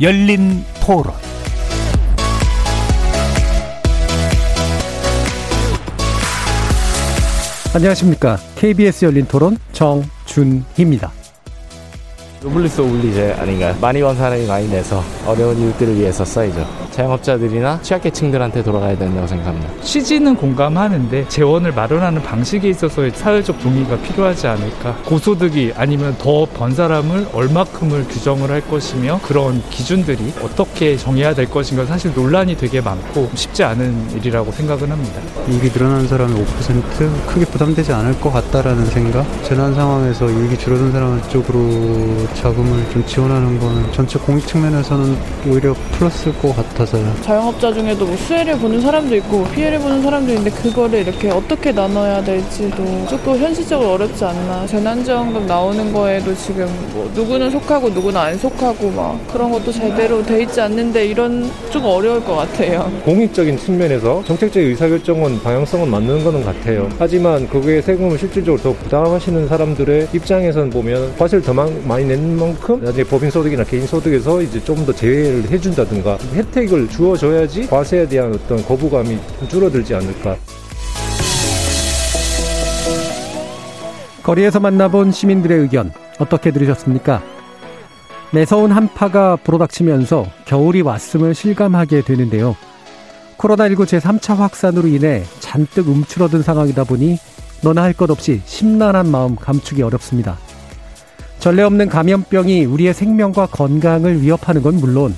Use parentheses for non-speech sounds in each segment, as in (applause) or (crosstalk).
열린 토론 안녕하십니까. KBS 열린 토론 정준희입니다. 노블리스 오블리제 아닌가요? 많이 번 사람이 많이 내서 어려운 이웃들을 위해서 쌓이죠. 자영업자들이나 취약계층들한테 돌아가야 된다고 생각합니다. 취지는 공감하는데 재원을 마련하는 방식에 있어서의 사회적 동의가 필요하지 않을까. 고소득이 아니면 더 번 사람을 얼마큼을 규정을 할 것이며 그런 기준들이 어떻게 정해야 될 것인가 사실 논란이 되게 많고 쉽지 않은 일이라고 생각은 합니다. 이익이 늘어난 사람이 5% 크게 부담되지 않을 것 같다라는 생각? 재난 상황에서 이익이 줄어든 사람 쪽으로 자금을 좀 지원하는 거는 전체 공익 측면에서는 오히려 플러스일 것 같아서 요. 자영업자 중에도 뭐 수혜를 보는 사람도 있고 피해를 보는 사람도 있는데 그거를 이렇게 어떻게 나눠야 될지도 조금 현실적으로 어렵지 않나. 재난지원금 나오는 거에도 지금 뭐 누구는 속하고 누구는 안 속하고 막 그런 것도 제대로 돼 있지 않는데 이런 좀 어려울 것 같아요. 공익적인 측면에서 정책적 의사결정은 방향성은 맞는 거는 같아요. 하지만 그게 세금을 실질적으로 더 부담하시는 사람들의 입장에선 보면 과세를 더 많이 낸 만큼 나중에 법인 소득이나 개인 소득에서 이제 좀더 제외를 해준다든가 혜택 을 주어줘야지 과세에 대한 어떤 거부감이 줄어들지 않을까. 거리에서 만나본 시민들의 의견 어떻게 들으셨습니까? 매서운 한파가 불어닥치면서 겨울이 왔음을 실감하게 되는데요. 코로나19 제3차 확산으로 인해 잔뜩 움츠러든 상황이다 보니 너나 할 것 없이 심란한 마음 감추기 어렵습니다. 전례 없는 감염병이 우리의 생명과 건강을 위협하는 건 물론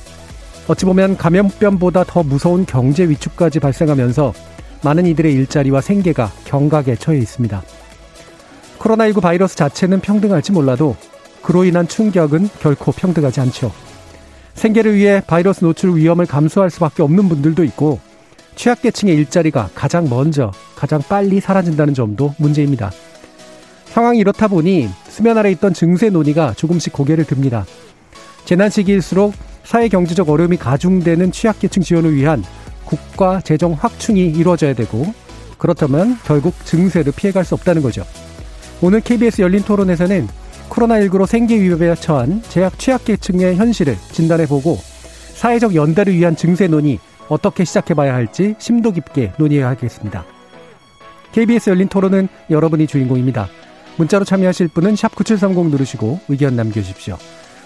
어찌 보면 감염병보다 더 무서운 경제 위축까지 발생하면서 많은 이들의 일자리와 생계가 경각에 처해 있습니다. 코로나19 바이러스 자체는 평등할지 몰라도 그로 인한 충격은 결코 평등하지 않죠. 생계를 위해 바이러스 노출 위험을 감수할 수밖에 없는 분들도 있고 취약계층의 일자리가 가장 먼저 가장 빨리 사라진다는 점도 문제입니다. 상황이 이렇다 보니 수면 아래 있던 증세 논의가 조금씩 고개를 듭니다. 재난 시기일수록 사회 경제적 어려움이 가중되는 취약계층 지원을 위한 국가 재정 확충이 이루어져야 되고 그렇다면 결국 증세를 피해갈 수 없다는 거죠. 오늘 KBS 열린 토론에서는 코로나19로 생계 위협에 처한 제약 취약계층의 현실을 진단해보고 사회적 연대를 위한 증세 논의 어떻게 시작해봐야 할지 심도 깊게 논의하겠습니다. KBS 열린 토론은 여러분이 주인공입니다. 문자로 참여하실 분은 9730 누르시고 의견 남겨주십시오.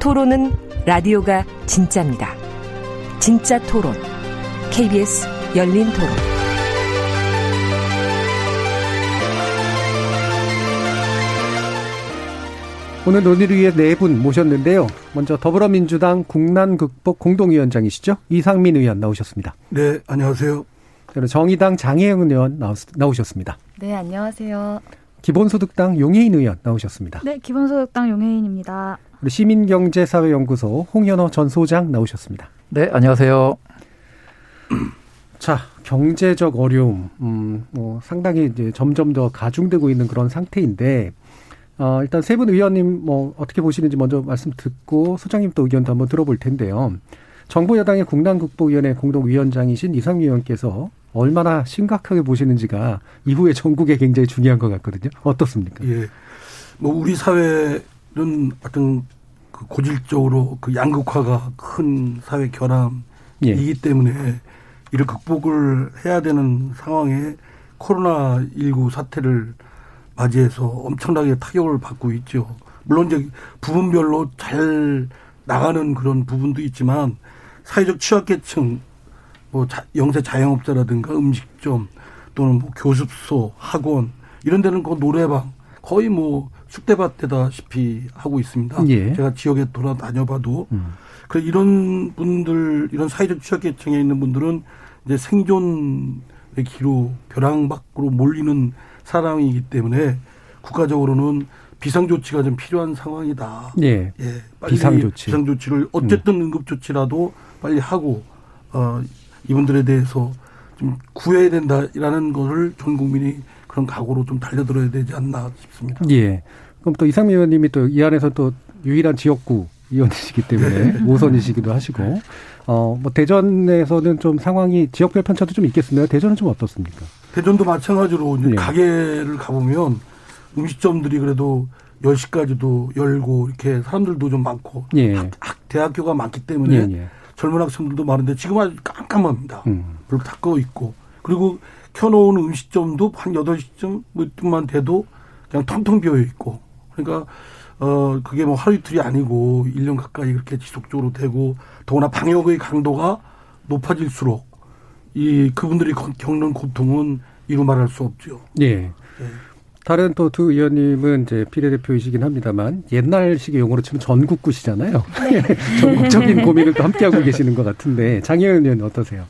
토론은 라디오가 진짜입니다. 진짜 토론, KBS 열린 토론. 오늘 논의를 위해 네 분 모셨는데요. 먼저 더불어민주당 국난 극복 공동위원장이시죠. 이상민 의원 나오셨습니다. 네, 안녕하세요. 그리고 정의당 장혜영 의원 나오셨습니다. 네, 안녕하세요. 기본소득당 용해인 의원 나오셨습니다. 네, 기본소득당 용해인입니다. 그리고 시민경제사회연구소 홍현호 전 소장 나오셨습니다. 네, 안녕하세요. 자, 경제적 어려움, 음, 뭐 상당히 이제 점점 더 가중되고 있는 그런 상태인데, 어, 일단 세 분 의원님 뭐 어떻게 보시는지 먼저 말씀 듣고 소장님 또 의견도 한번 들어볼 텐데요. 정부 여당의 국난극복위원회 공동위원장이신 이상미 의원께서 얼마나 심각하게 보시는지가 이후에 전국에 굉장히 중요한 것 같거든요. 어떻습니까? 예. 뭐 우리 사회 는 어떤 그 고질적으로 그 양극화가 큰 사회 결함이기 예. 때문에 이를 극복을 해야 되는 상황에 코로나 19 사태를 맞이해서 엄청나게 타격을 받고 있죠. 물론 이제 부분별로 잘 나가는 그런 부분도 있지만 사회적 취약계층 뭐 자, 영세 자영업자라든가 음식점 또는 뭐 교습소, 학원 이런 데는 그 노래방 거의 뭐 숙대밭대다시피 하고 있습니다. 예. 제가 지역에 돌아다녀봐도 음. 그래 이런 분들 이런 사회적 취약계층에 있는 분들은 이제 생존의 기로 벼랑 밖으로 몰리는 사람이기 때문에 국가적으로는 비상 조치가 좀 필요한 상황이다. 예. 예. 비상 조치. 비상 조치를 어쨌든 음. 응급 조치라도 빨리 하고 어 이분들에 대해서 좀 구해야 된다라는 것을 전 국민이 그런 각오로 좀 달려들어야 되지 않나 싶습니다. 예. 그럼 또 이상민 의원님이 또 이 안에서 또 유일한 지역구 의원이시기 때문에 네. 오선이시기도 하시고 어 뭐 대전에서는 좀 상황이 지역별 편차도 좀 있겠습니다. 대전은 좀 어떻습니까? 대전도 마찬가지로 이제 예. 가게를 가보면 음식점들이 그래도 10시까지도 열고 이렇게 사람들도 좀 많고 예. 학, 대학교가 많기 때문에 예, 예. 젊은 학생들도 많은데 지금 아주 깜깜합니다. 음. 불다꺼 있고 그리고 켜놓은 음식점도 한 8시쯤 뭐만 돼도 그냥 텅텅 비어 있고 그러니까 어 그게 뭐 하루 이틀이 아니고 1년 가까이 그렇게 지속적으로 되고 더구나 방역의 강도가 높아질수록 이 그분들이 거- 겪는 고통은 이루 말할 수 없죠. 예. 다른 또 두 의원님은 이제 비례대표이시긴 합니다만 옛날식의 용어로 치면 전국구시잖아요. (laughs) 전국적인 고민을 또 함께하고 계시는 것 같은데 장혜은 의원 어떠세요?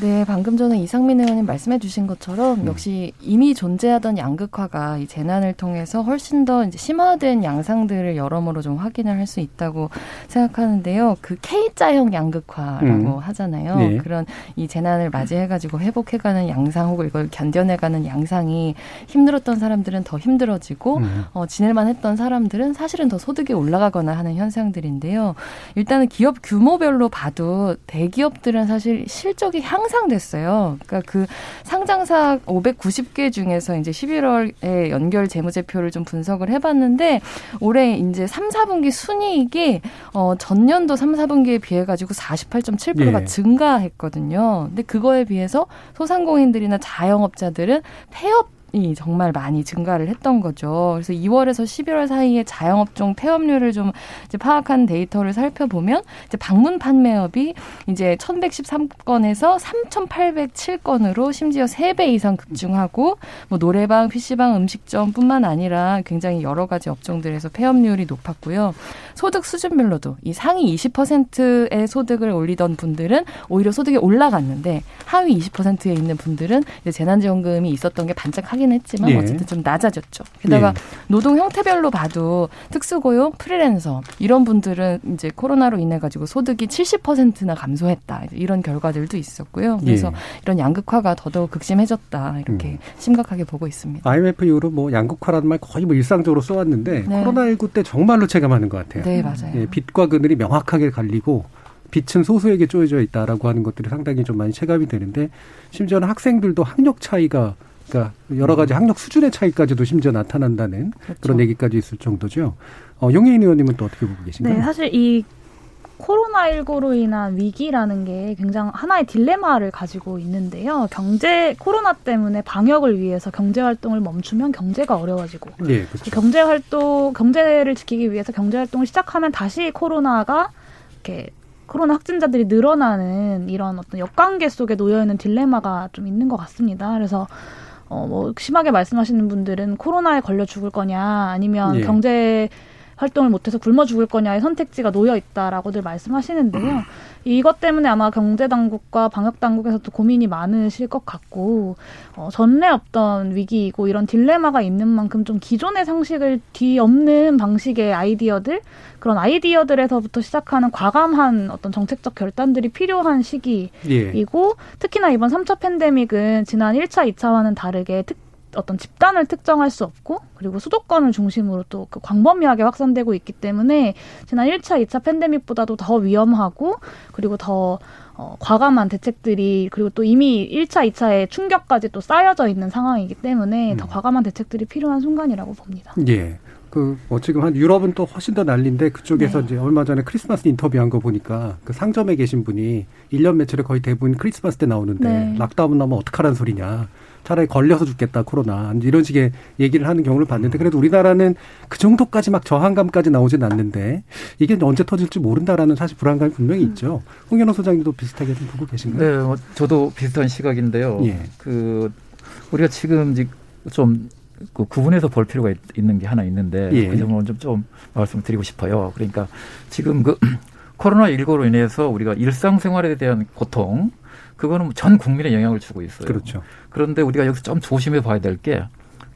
네, 방금 전에 이상민 의원님 말씀해 주신 것처럼 음. 역시 이미 존재하던 양극화가 이 재난을 통해서 훨씬 더 이제 심화된 양상들을 여러모로 좀 확인을 할 수 있다고 생각하는데요. 그 K자형 양극화라고 음. 하잖아요. 네. 그런 이 재난을 맞이해 가지고 회복해 가는 양상 혹은 이걸 견뎌내 가는 양상이 힘들었던 사람들은 더 힘들어지고 음. 어, 지낼만 했던 사람들은 사실은 더 소득이 올라가거나 하는 현상들인데요. 일단은 기업 규모별로 봐도 대기업들은 사실 실적이 향 상됐어요. 그러니까 그 상장사 590개 중에서 이제 11월에 연결 재무제표를 좀 분석을 해봤는데 올해 이제 3, 4분기 순이익이 어, 전년도 3, 4분기에 비해 가지고 48.7%가 예. 증가했거든요. 근데 그거에 비해서 소상공인들이나 자영업자들은 폐업 이 정말 많이 증가를 했던 거죠. 그래서 2월에서 11월 사이에 자영업종 폐업률을 좀 파악한 데이터를 살펴보면 이제 방문 판매업이 이제 1113건에서 3807건으로 심지어 3배 이상 급증하고 뭐 노래방, PC방, 음식점뿐만 아니라 굉장히 여러 가지 업종들에서 폐업률이 높았고요. 소득 수준별로도 이 상위 20%의 소득을 올리던 분들은 오히려 소득이 올라갔는데 하위 20%에 있는 분들은 재난지원금이 있었던 게 반짝 하긴 했지만 예. 어쨌든 좀 낮아졌죠. 게다가 예. 노동 형태별로 봐도 특수고용, 프리랜서 이런 분들은 이제 코로나로 인해 가지고 소득이 70%나 감소했다 이런 결과들도 있었고요. 그래서 예. 이런 양극화가 더더욱 극심해졌다 이렇게 음. 심각하게 보고 있습니다. IMF 이후로 뭐 양극화라는 말 거의 뭐 일상적으로 써왔는데 네. 코로나19 때 정말로 체감하는 것 같아요. 네, 맞아요. 예, 빛과 그늘이 명확하게 갈리고 빛은 소수에게 쪼여져 있다라고 하는 것들이 상당히 좀 많이 체감이 되는데 심지어는 학생들도 학력 차이가 그러니까 여러 가지 학력 수준의 차이까지도 심지어 나타난다는 그런 얘기까지 있을 정도죠. 어, 용혜인 의원님은 또 어떻게 보고 계신가요? 네, 사실 이 코로나19로 인한 위기라는 게 굉장히 하나의 딜레마를 가지고 있는데요. 경제, 코로나 때문에 방역을 위해서 경제 활동을 멈추면 경제가 어려워지고, 예, 그렇죠. 경제 활동, 경제를 지키기 위해서 경제 활동을 시작하면 다시 코로나가 이렇게 코로나 확진자들이 늘어나는 이런 어떤 역관계 속에 놓여 있는 딜레마가 좀 있는 것 같습니다. 그래서 어 뭐 심하게 말씀하시는 분들은 코로나에 걸려 죽을 거냐 아니면 예. 경제 활동을 못해서 굶어 죽을 거냐의 선택지가 놓여 있다라고들 말씀하시는데요. 이것 때문에 아마 경제 당국과 방역 당국에서도 고민이 많으실 것 같고 어, 전례 없던 위기이고 이런 딜레마가 있는 만큼 좀 기존의 상식을 뒤엎는 방식의 아이디어들 그런 아이디어들에서부터 시작하는 과감한 어떤 정책적 결단들이 필요한 시기 예. 이고 특히나 이번 3차 팬데믹은 지난 1차, 2차와는 다르게 특, 어떤 집단을 특정할 수 없고 그리고 수도권을 중심으로 또 그 광범위하게 확산되고 있기 때문에 지난 1차, 2차 팬데믹보다도 더 위험하고 그리고 더 어, 과감한 대책들이 그리고 또 이미 1차, 2차의 충격까지 또 쌓여져 있는 상황이기 때문에 더 과감한 대책들이 필요한 순간이라고 봅니다. 예. 그, 뭐 지금 한 유럽은 또 훨씬 더 난리인데 그쪽에서 네. 이제 얼마 전에 크리스마스 인터뷰한 거 보니까 그 상점에 계신 분이 1년 매출에 거의 대부분 크리스마스 때 나오는데 네. 락다운 나면 어떡하라는 소리냐. 차라리 걸려서 죽겠다, 코로나. 이런 식의 얘기를 하는 경우를 봤는데 그래도 우리나라는 그 정도까지 막 저항감까지 나오진 않는데 이게 언제 터질지 모른다라는 사실 불안감이 분명히 있죠. 홍현호 소장님도 비슷하게 좀 보고 계신가요? 네, 뭐 저도 비슷한 시각인데요. 예. 그 우리가 지금 이제 좀그 구분해서 볼 필요가 있, 는게 하나 있는데 예. 그 점을 좀, 좀 말씀드리고 싶어요. 그러니까 지금 그 (clears throat) 코로나 19로 인해서 우리가 일상생활에 대한 고통 그거는 전 국민에 영향을 주고 있어요. 그렇죠. 그런데 우리가 여기서 좀 조심해 봐야 될 게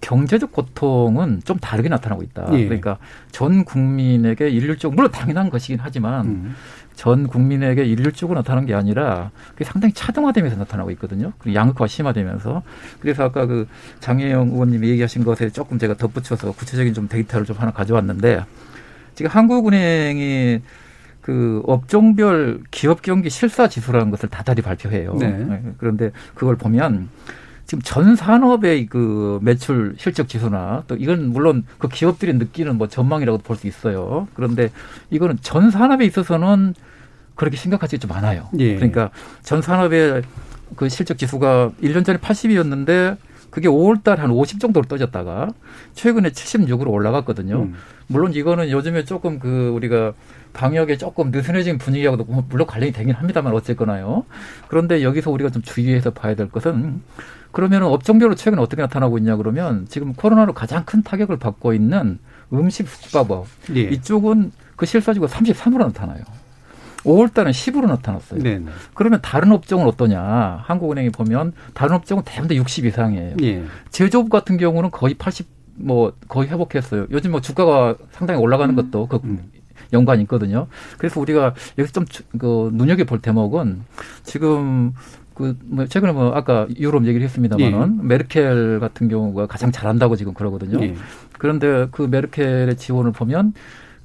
경제적 고통은 좀 다르게 나타나고 있다. 예. 그러니까 전 국민에게 일률적 물론 당연한 것이긴 하지만 음. 전 국민에게 일률적으로 나타나는 게 아니라 그게 상당히 차등화되면서 나타나고 있거든요. 그리고 양극화 심화되면서 그래서 아까 그 장혜영 의원님이 얘기하신 것에 조금 제가 덧붙여서 구체적인 좀 데이터를 좀 하나 가져왔는데 지금 한국은행이 그 업종별 기업 경기 실사 지수라는 것을 다달이 발표해요. 네. 네. 그런데 그걸 보면 지금 전 산업의 그 매출 실적 지수나 또 이건 물론 그 기업들이 느끼는 뭐 전망이라고도 볼 수 있어요. 그런데 이거는 전 산업에 있어서는 그렇게 심각하지 좀 않아요. 예. 그러니까 전 산업의 그 실적 지수가 1년 전에 80이었는데 그게 5월 달 한 50 정도로 떠졌다가 최근에 76으로 올라갔거든요. 음. 물론 이거는 요즘에 조금 그 우리가 방역에 조금 느슨해진 분위기하고도 물론 관련이 되긴 합니다만 어쨌거나요. 그런데 여기서 우리가 좀 주의해서 봐야 될 것은 그러면 업종별로 최근에 어떻게 나타나고 있냐 그러면 지금 코로나로 가장 큰 타격을 받고 있는 음식 숙박업 예. 이쪽은 그 실사주가 33으로 나타나요. 5월 달은 10으로 나타났어요. 네네. 그러면 다른 업종은 어떠냐? 한국은행이 보면 다른 업종은 대부분 60 이상이에요. 예. 제조업 같은 경우는 거의 80, 뭐 거의 회복했어요. 요즘 뭐 주가가 상당히 올라가는 음. 것도 그 음. 연관이 있거든요. 그래서 우리가 여기서 좀 그 눈여겨 볼 대목은 지금 그뭐 최근에 뭐 아까 유럽 얘기를 했습니다만은 예. 메르켈 같은 경우가 가장 잘한다고 지금 그러거든요. 예. 그런데 그 메르켈의 지원을 보면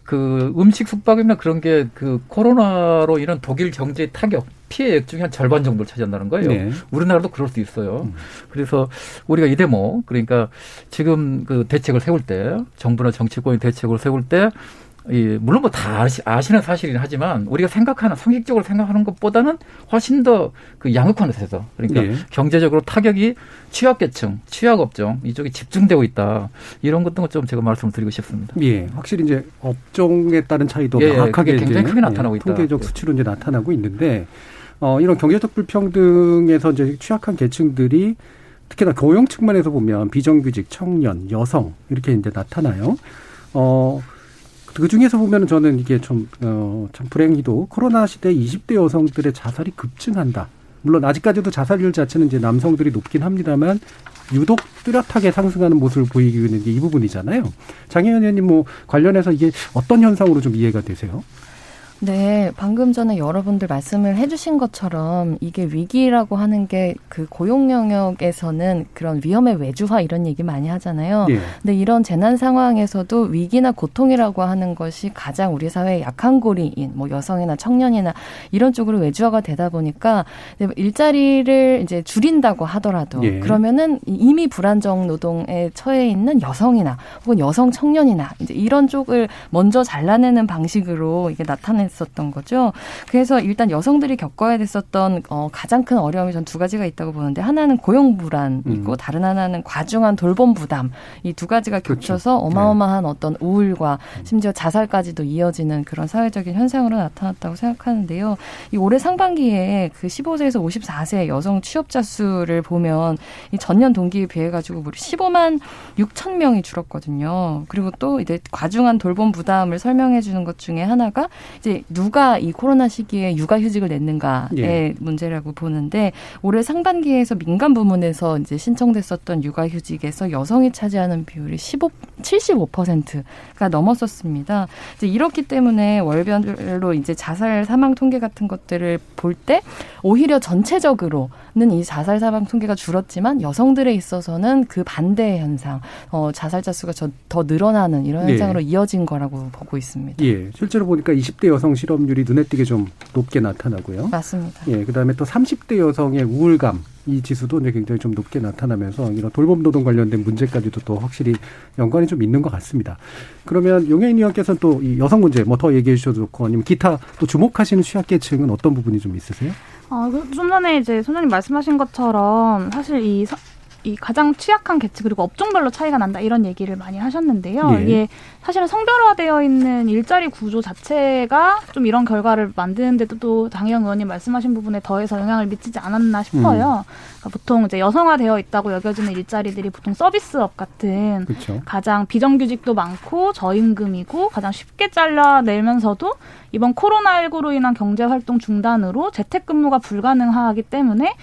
그 음식 숙박이나 그런 게 그 코로나로 인한 독일 경제 타격 피해액 중에 한 절반 정도를 차지한다는 거예요. 네. 우리나라도 그럴 수 있어요. 음. 그래서 우리가 이 대목 그러니까 지금 그 대책을 세울 때 정부나 정치권이 대책을 세울 때 이, 물론 뭐 다 아시 는 사실이긴 하지만 우리가 생각하는 상식적으로 생각하는 것보다는 훨씬 더 그 양극화돼서 그러니까 네. 경제적으로 타격이 취약계층, 취약업종 이쪽에 집중되고 있다 이런 것도 좀 제가 말씀을 드리고 싶습니다. 예, 확실히 이제 업종에 따른 차이도 예, 명확하게 굉장히 크게 나타나고 예, 있다. 통계적 수치로 이제 나타나고 있는데 어, 이런 경제적 불평등에서 이제 취약한 계층들이 특히나 고용 측면에서 보면 비정규직, 청년, 여성 이렇게 이제 나타나요. 어. 그 중에서 보면은 저는 이게 좀, 어, 참 불행히도 코로나 시대 20대 여성들의 자살이 급증한다. 물론 아직까지도 자살률 자체는 이제 남성들이 높긴 합니다만 유독 뚜렷하게 상승하는 모습을 보이고 있는 게 이 부분이잖아요. 장혜연 의원님 뭐 관련해서 이게 어떤 현상으로 좀 이해가 되세요? 네, 방금 전에 여러분들 말씀을 해주신 것처럼 이게 위기라고 하는 게 그 고용 영역에서는 그런 위험의 외주화 이런 얘기 많이 하잖아요. 예. 근데 이런 재난 상황에서도 위기나 고통이라고 하는 것이 가장 우리 사회의 약한 고리인 뭐 여성이나 청년이나 이런 쪽으로 외주화가 되다 보니까 일자리를 이제 줄인다고 하더라도 예. 그러면은 이미 불안정 노동에 처해 있는 여성이나 혹은 여성 청년이나 이제 이런 쪽을 먼저 잘라내는 방식으로 이게 나타내 했었던 거죠. 그래서 일단 여성들이 겪어야 됐었던 어, 가장 큰 어려움이 전 두 가지가 있다고 보는데 하나는 고용 불안이고 음. 다른 하나는 과중한 돌봄 부담 이 두 가지가 그렇죠. 겹쳐서 그렇죠. 어마어마한 네. 어떤 우울과 심지어 자살까지도 이어지는 그런 사회적인 현상으로 나타났다고 생각하는데요. 이 올해 상반기에 그 15세에서 54세 여성 취업자 수를 보면 이 전년 동기에 비해 가지고 우리 15만 6천 명이 줄었거든요. 그리고 또 이제 과중한 돌봄 부담을 설명해 주는 것 중에 하나가 이제 누가 이 코로나 시기에 육아휴직을 냈는가의 예. 문제라고 보는데 올해 상반기에서 민간 부문에서 이제 신청됐었던 육아휴직에서 여성이 차지하는 비율이 15, 75%가 넘었었습니다. 이제 이렇기 때문에 월별로 이제 자살 사망 통계 같은 것들을 볼 때 오히려 전체적으로는 이 자살 사망 통계가 줄었지만 여성들에 있어서는 그 반대 현상, 어, 자살자 수가 더 늘어나는 이런 네. 현상으로 네. 이어진 거라고 보고 있습니다. 예, 실제로 보니까 20대 여성 실업률이 눈에 띄게 좀 높게 나타나고요. 맞습니다. 예, 그다음에 또 30대 여성의 우울감 이 지수도 이제 굉장히 좀 높게 나타나면서 이런 돌봄 노동 관련된 문제까지도 또 확실히 연관이 좀 있는 것 같습니다. 그러면 용혜인 의원께서는 또 이 여성 문제 뭐 더 얘기해 주셔도 좋고 아니면 기타 또 주목하시는 취약계층은 어떤 부분이 좀 있으세요? 아, 좀 전에 이제 소장님 말씀하신 것처럼 사실 이 이 가장 취약한 계층 그리고 업종별로 차이가 난다 이런 얘기를 많이 하셨는데요. 예. 이게 사실은 성별화되어 있는 일자리 구조 자체가 좀 이런 결과를 만드는데도 또 장영 의원님 말씀하신 부분에 더해서 영향을 미치지 않았나 싶어요. 음. 그러니까 보통 이제 여성화되어 있다고 여겨지는 일자리들이 보통 서비스업 같은 그쵸. 가장 비정규직도 많고 저임금이고 가장 쉽게 잘라내면서도 이번 코로나19로 인한 경제 활동 중단으로 재택근무가 불가능하기 때문에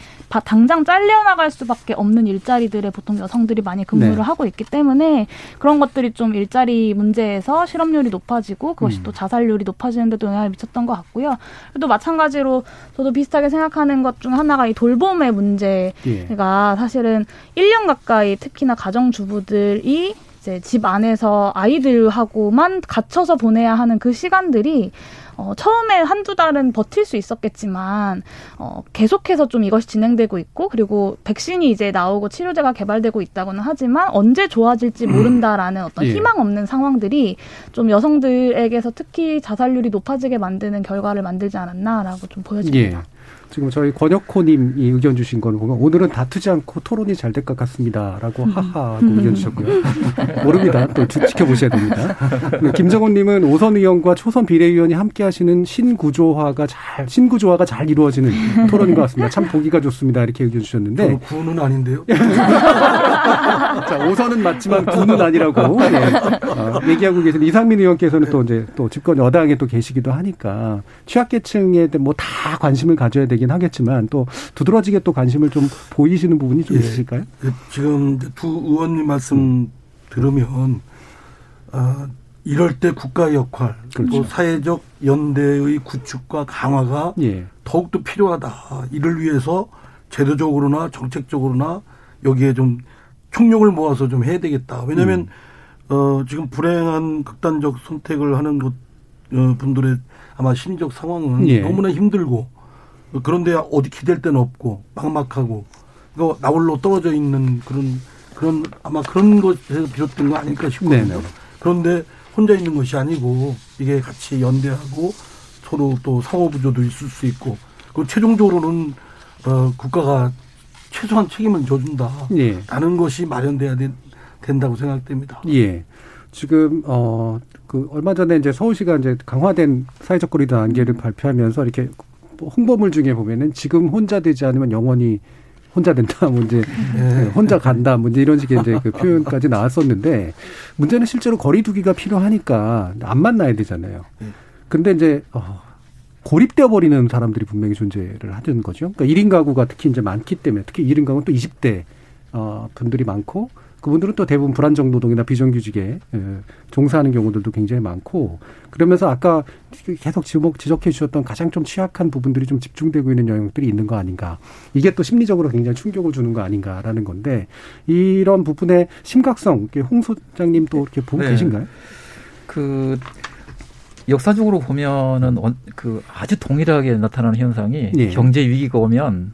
당장 잘려나갈 수밖에 없는 일자리 일자리들에 보통 여성들이 많이 근무를 네. 하고 있기 때문에 그런 것들이 좀 일자리 문제에서 실업률이 높아지고 그것이 음. 또 자살률이 높아지는 데도 영향을 미쳤던 것 같고요. 또 마찬가지로 저도 비슷하게 생각하는 것 중 하나가 이 돌봄의 문제가 예. 사실은 1년 가까이 특히나 가정주부들이 이제 집 안에서 아이들하고만 갇혀서 보내야 하는 그 시간들이 어, 처음에 한두 달은 버틸 수 있었겠지만, 어, 계속해서 좀 이것이 진행되고 있고, 그리고 백신이 이제 나오고 치료제가 개발되고 있다고는 하지만, 언제 좋아질지 모른다라는 (clears throat) 어떤 예. 희망 없는 상황들이 좀 여성들에게서 특히 자살률이 높아지게 만드는 결과를 만들지 않았나라고 좀 보여집니다. 예. 지금 저희 권혁호님이 의견 주신 거는 보면 오늘은 다투지 않고 토론이 잘 될 것 같습니다라고 음. 하하 하고 의견 주셨고요. (laughs) 모릅니다. 또 지켜보셔야 됩니다. 김정훈님은 오선 의원과 초선 비례의원이 함께하시는 신구조화가 잘 신구조화가 잘 이루어지는 토론인 것 같습니다. 참 보기가 좋습니다. 이렇게 의견 주셨는데 구는 아닌데요. (laughs) (laughs) 자 오선은 맞지만 구는 아니라고 네. 어, 얘기하고 계신 이상민 의원께서는 또 이제 또 집권 여당에 또 계시기도 하니까 취약계층에 뭐 다 관심을 가져야. 되긴 하겠지만 또 두드러지게 또 관심을 좀 보이시는 부분이 좀 예. 있으실까요? 그 지금 두 의원님 말씀 음. 들으면 아, 이럴 때 국가의 역할, 그렇죠. 또 사회적 연대의 구축과 강화가 예. 더욱더 필요하다. 이를 위해서 제도적으로나 정책적으로나 여기에 좀 총력을 모아서 좀 해야 되겠다. 왜냐하면 음. 어, 지금 불행한 극단적 선택을 하는 것, 어, 분들의 아마 심리적 상황은 예. 너무나 힘들고 그런데 어디 기댈 데는 없고 막막하고 이거 나홀로 떨어져 있는 그런 그런 아마 그런 것에서 비롯된 거 아닐까 싶거든요. 네네. 그런데 혼자 있는 것이 아니고 이게 같이 연대하고 서로 또 상호 부조도 있을 수 있고 그 최종적으로는 어 국가가 최소한 책임을 져준다. 예. 라는 것이 마련돼야 된, 된다고 생각됩니다. 예. 지금 어 그 얼마 전에 이제 서울시가 이제 강화된 사회적 거리두 단계를 발표하면서 이렇게 뭐 홍보물 중에 보면은 지금 혼자 되지 않으면 영원히 혼자 된다, 뭐 이제 네. 혼자 간다, 뭐 이제 이런 식의 이제 그 (laughs) 표현까지 나왔었는데 문제는 실제로 거리두기가 필요하니까 안 만나야 되잖아요. 네. 근데 이제 어, 고립되어 버리는 사람들이 분명히 존재를 하는 거죠. 그러니까 1인 가구가 특히 이제 많기 때문에 특히 1인 가구는 또 20대 어, 분들이 많고 그분들은 또 대부분 불안정 노동이나 비정규직에 예, 종사하는 경우들도 굉장히 많고 그러면서 아까 계속 지목 지적해 주셨던 가장 좀 취약한 부분들이 좀 집중되고 있는 영역들이 있는 거 아닌가 이게 또 심리적으로 굉장히 충격을 주는 거 아닌가라는 건데 이런 부분의 심각성 홍 소장님 또 이렇게 보고 네. 계신가요? 그 역사적으로 보면은 그 아주 동일하게 나타나는 현상이 예. 경제 위기가 오면